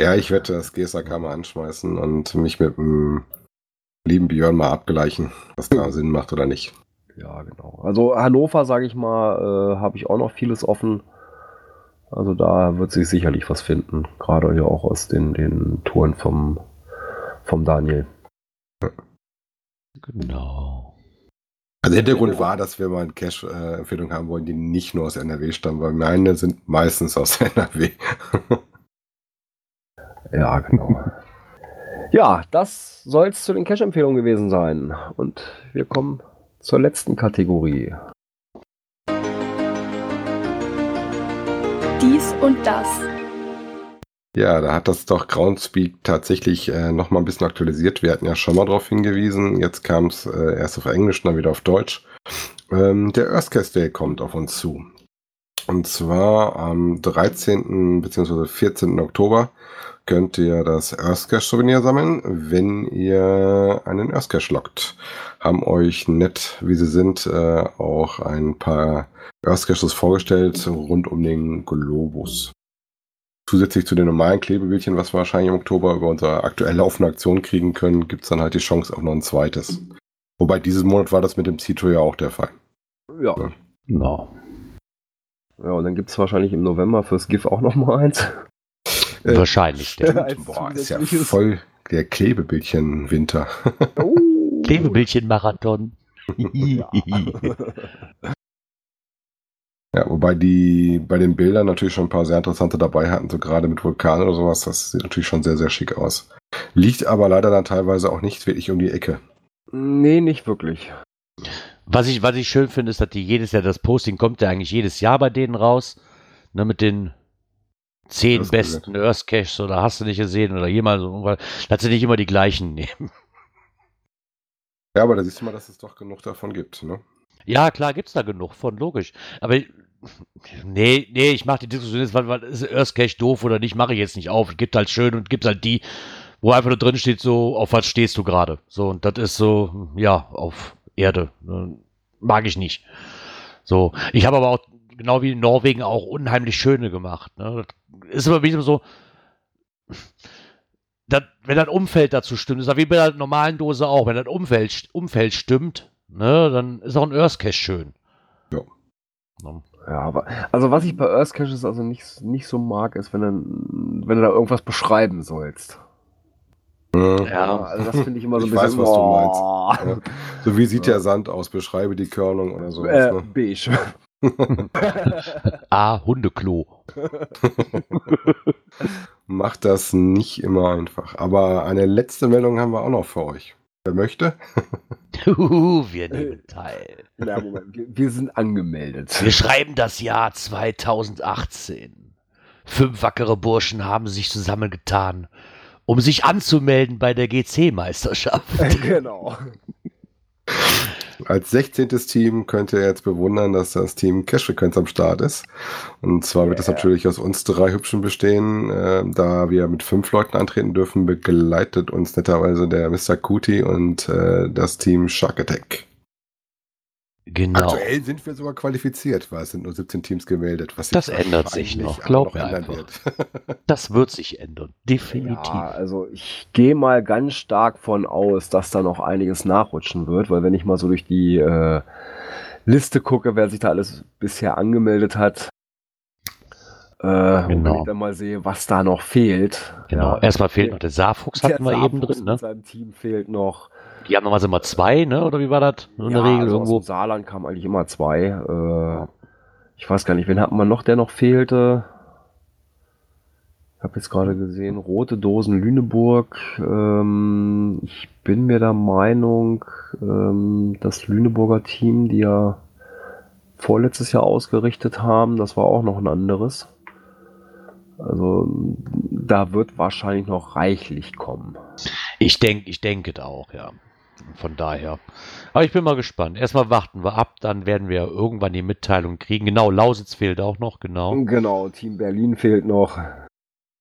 Ja, ich wette, das GSAK mal anschmeißen und mich mit dem lieben Björn mal abgleichen, was da Sinn macht oder nicht. Ja, genau. Also Hannover, sage ich mal, äh, habe ich auch noch vieles offen. Also da wird sich sicherlich was finden. Gerade hier auch aus den, den Touren vom, vom Daniel. Genau. Also Hintergrund war, dass wir mal eine Cash-Empfehlung haben wollen, die nicht nur aus NRW stammen, weil meine sind meistens aus NRW. Ja, genau. ja, das soll es zu den Cash-Empfehlungen gewesen sein. Und wir kommen zur letzten Kategorie. Dies und das. Ja, da hat das doch Groundspeak tatsächlich äh, nochmal ein bisschen aktualisiert. Wir hatten ja schon mal darauf hingewiesen. Jetzt kam es äh, erst auf Englisch, dann wieder auf Deutsch. Ähm, der Earthcast Day kommt auf uns zu. Und zwar am 13. bzw. 14. Oktober könnt ihr das Earthcash Souvenir sammeln, wenn ihr einen Earthcash lockt. Haben euch nett, wie sie sind, äh, auch ein paar Earthcaches vorgestellt rund um den Globus. Zusätzlich zu den normalen Klebebildchen, was wir wahrscheinlich im Oktober über unsere aktuell laufende Aktion kriegen können, gibt es dann halt die Chance auf noch ein zweites. Wobei dieses Monat war das mit dem Citro ja auch der Fall. Ja. Ja. Genau. Ja, und dann gibt es wahrscheinlich im November fürs GIF auch noch mal eins. Äh, Wahrscheinlich. Der Als Boah, ist ja voll der Klebebildchen-Winter. Oh. Klebebildchen-Marathon. Ja. Ja, wobei die bei den Bildern natürlich schon ein paar sehr interessante dabei hatten, so gerade mit Vulkan oder sowas. Das sieht natürlich schon sehr, sehr schick aus. Liegt aber leider dann teilweise auch nicht wirklich um die Ecke. nee, nicht wirklich. Was ich, was ich schön finde, ist, dass die jedes Jahr, das Posting kommt ja eigentlich jedes Jahr bei denen raus. Ne, mit den zehn Das besten Earth Caches oder hast du nicht gesehen oder jemals so, dass sie nicht immer die gleichen nehmen. Ja, aber da siehst du mal, dass es doch genug davon gibt. Ne? Ja, klar, gibt's da genug von, logisch. Aber nee, nee, ich mache die Diskussion jetzt, weil, weil ist Earth Cache doof oder nicht, mache ich jetzt nicht auf. Gibt halt schön und gibt halt die, wo einfach nur drin steht, so, auf was stehst du gerade? So, und das ist so, ja, auf Erde. Ne, Mag ich nicht. So, ich habe aber auch, genau wie in Norwegen, auch unheimlich schöne gemacht. Ne? Ist aber wieder so, das, wenn das Umfeld dazu stimmt, ist das wie bei der normalen Dose auch, wenn das Umfeld, Umfeld stimmt, ne, dann ist auch ein Earth Cache schön. Ja. Ne? Ja, aber also was ich bei Earth Caches also nicht, nicht so mag, ist, wenn, dann, wenn du da irgendwas beschreiben sollst. Ja. also das finde ich immer so ein Ich bisschen. weiß, was du oh, Ja. So wie sieht der Sand aus? Beschreibe die Körnung oder sowas. Äh, Ne? beige. A, Hundeklo. Macht das nicht immer einfach. Aber eine letzte Meldung haben wir auch noch für euch. Wer möchte? Huhu, wir nehmen teil. Na, Moment, wir sind angemeldet. Wir schreiben das Jahr 2018. Fünf wackere Burschen haben sich zusammengetan, um sich anzumelden bei der GC-Meisterschaft. genau. Als 16. Team könnt ihr jetzt bewundern, dass das Team Cash-Frequenz am Start ist. Und zwar wird es natürlich aus uns drei Hübschen bestehen. Äh, da wir mit fünf Leuten antreten dürfen, begleitet uns netterweise der Mr. Kuti und äh, das Team Shark Attack. Genau. Aktuell sind wir sogar qualifiziert, weil es sind nur 17 Teams gemeldet. Was Das ändert sich noch, aber glaub mir ändern einfach. wird. Das wird sich ändern. Definitiv. Ja, also ich gehe mal ganz stark von aus, dass da noch einiges nachrutschen wird, weil wenn ich mal so durch die äh, Liste gucke, wer sich da alles bisher angemeldet hat, Äh, und Wenn Genau. ich dann mal sehe, was da noch fehlt. Genau. Ja, Erstmal fehlt noch der Saarfuchs, der hatten wir eben drin, mit ne? seinem Team fehlt noch. Die haben normalerweise immer zwei, ne? Oder wie war das? In der Ja, Regel also irgendwo. Aus dem Saarland kamen eigentlich immer zwei. Äh, ich weiß gar nicht, wen hatten wir noch, der noch fehlte? Ich habe jetzt gerade gesehen, Rote Dosen Lüneburg. Ähm, ich bin mir der Meinung, ähm, das Lüneburger Team, die ja vorletztes Jahr ausgerichtet haben, das war auch noch ein anderes. Also da wird wahrscheinlich noch reichlich kommen. Ich denke, ich denke da auch, ja. Von daher. Aber ich bin mal gespannt. Erstmal warten wir ab, dann werden wir irgendwann die Mitteilung kriegen. Genau, Lausitz fehlt auch noch, genau. Genau, Team Berlin fehlt noch.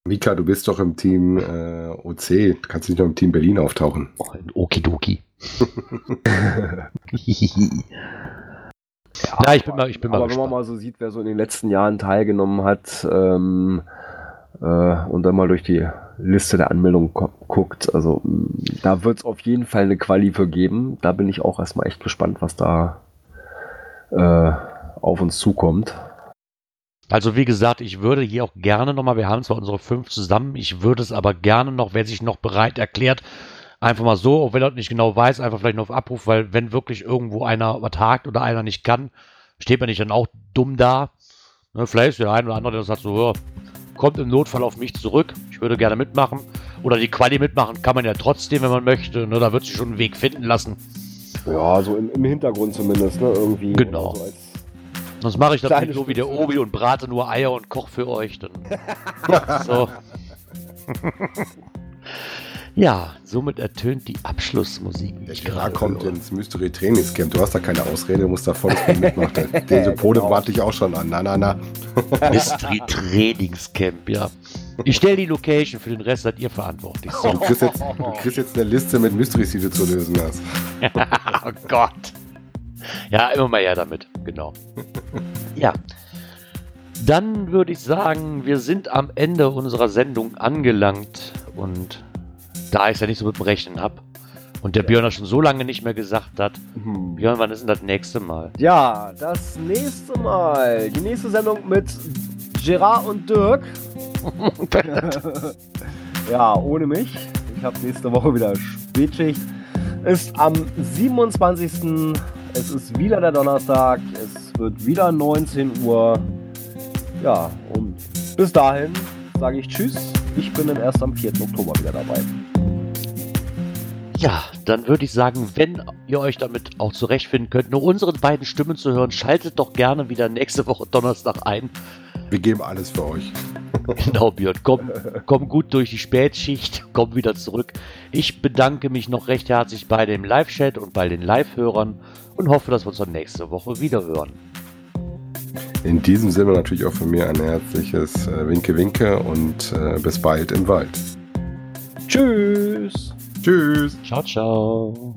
Mika, du bist doch im Team äh, OC. Kannst du nicht noch im Team Berlin auftauchen? Oh, Okidoki. Ja, ich bin mal- ich bin mal Aber wenn man mal so sieht, wer so in den letzten Jahren teilgenommen hat ähm, äh, und dann mal durch die Liste der Anmeldungen gu- guckt, also mh, da wird es auf jeden Fall eine Quali für geben. Da bin ich auch erstmal echt gespannt, was da äh, auf uns zukommt. Also wie gesagt, ich würde hier auch gerne nochmal, wir haben zwar unsere fünf zusammen, ich würde es aber gerne noch, wer sich noch bereit erklärt, einfach mal so, auch wenn er nicht genau weiß, einfach vielleicht noch auf Abruf, weil wenn wirklich irgendwo einer übertagt oder einer nicht kann, steht man nicht dann auch dumm da. Ne, vielleicht ist der ein oder andere, der sagt so, ja, kommt im Notfall auf mich zurück, ich würde gerne mitmachen. Oder die Quali mitmachen kann man ja trotzdem, wenn man möchte. Ne, da wird sich schon einen Weg finden lassen. Ja, so im, im Hintergrund zumindest, ne? Irgendwie. Genau. So Sonst mache ich das nicht so wie der. Obi und brate nur Eier und koch für euch. Dann. so. ja, somit ertönt die Abschlussmusik. Der ich Gerard gerade kommt höre. ins Mystery Trainingscamp. Du hast da keine Ausrede, du musst da volles mitmachen. Den Sympode Genau. warte ich auch schon an. Na, na, na. Mystery Trainingscamp, ja. Ich stelle die Location, für den Rest seid ihr verantwortlich. Du So. kriegst jetzt, du kriegst jetzt eine Liste mit Mysteries, die du zu lösen hast. oh Gott. Ja, immer mal her damit. Genau. Ja. Dann würde ich sagen, wir sind am Ende unserer Sendung angelangt. Und da ich es ja nicht so mit dem Rechnen habe und der Björn das schon so lange nicht mehr gesagt hat, Hm. Björn, wann ist denn das nächste Mal? Ja, das nächste Mal. Die nächste Sendung mit Gerard und Dirk. ja, ohne mich. Ich habe nächste Woche wieder Spätschicht. Ist am 27. Es ist wieder der Donnerstag. Es wird wieder 19 Uhr. Ja, und bis dahin sage ich Tschüss. Ich bin dann erst am 4. Oktober wieder dabei. Ja, dann würde ich sagen, wenn ihr euch damit auch zurechtfinden könnt, nur unsere beiden Stimmen zu hören, schaltet doch gerne wieder nächste Woche Donnerstag ein. Wir geben alles für euch. Genau, Björn, komm, komm gut durch die Spätschicht, komm wieder zurück. Ich bedanke mich noch recht herzlich bei dem Live-Chat und bei den Live-Hörern und hoffe, dass wir uns dann nächste Woche wieder hören. In diesem Sinne natürlich auch von mir ein herzliches äh, Winke Winke und äh, bis bald im Wald. Tschüss. Tschüss. Ciao, ciao.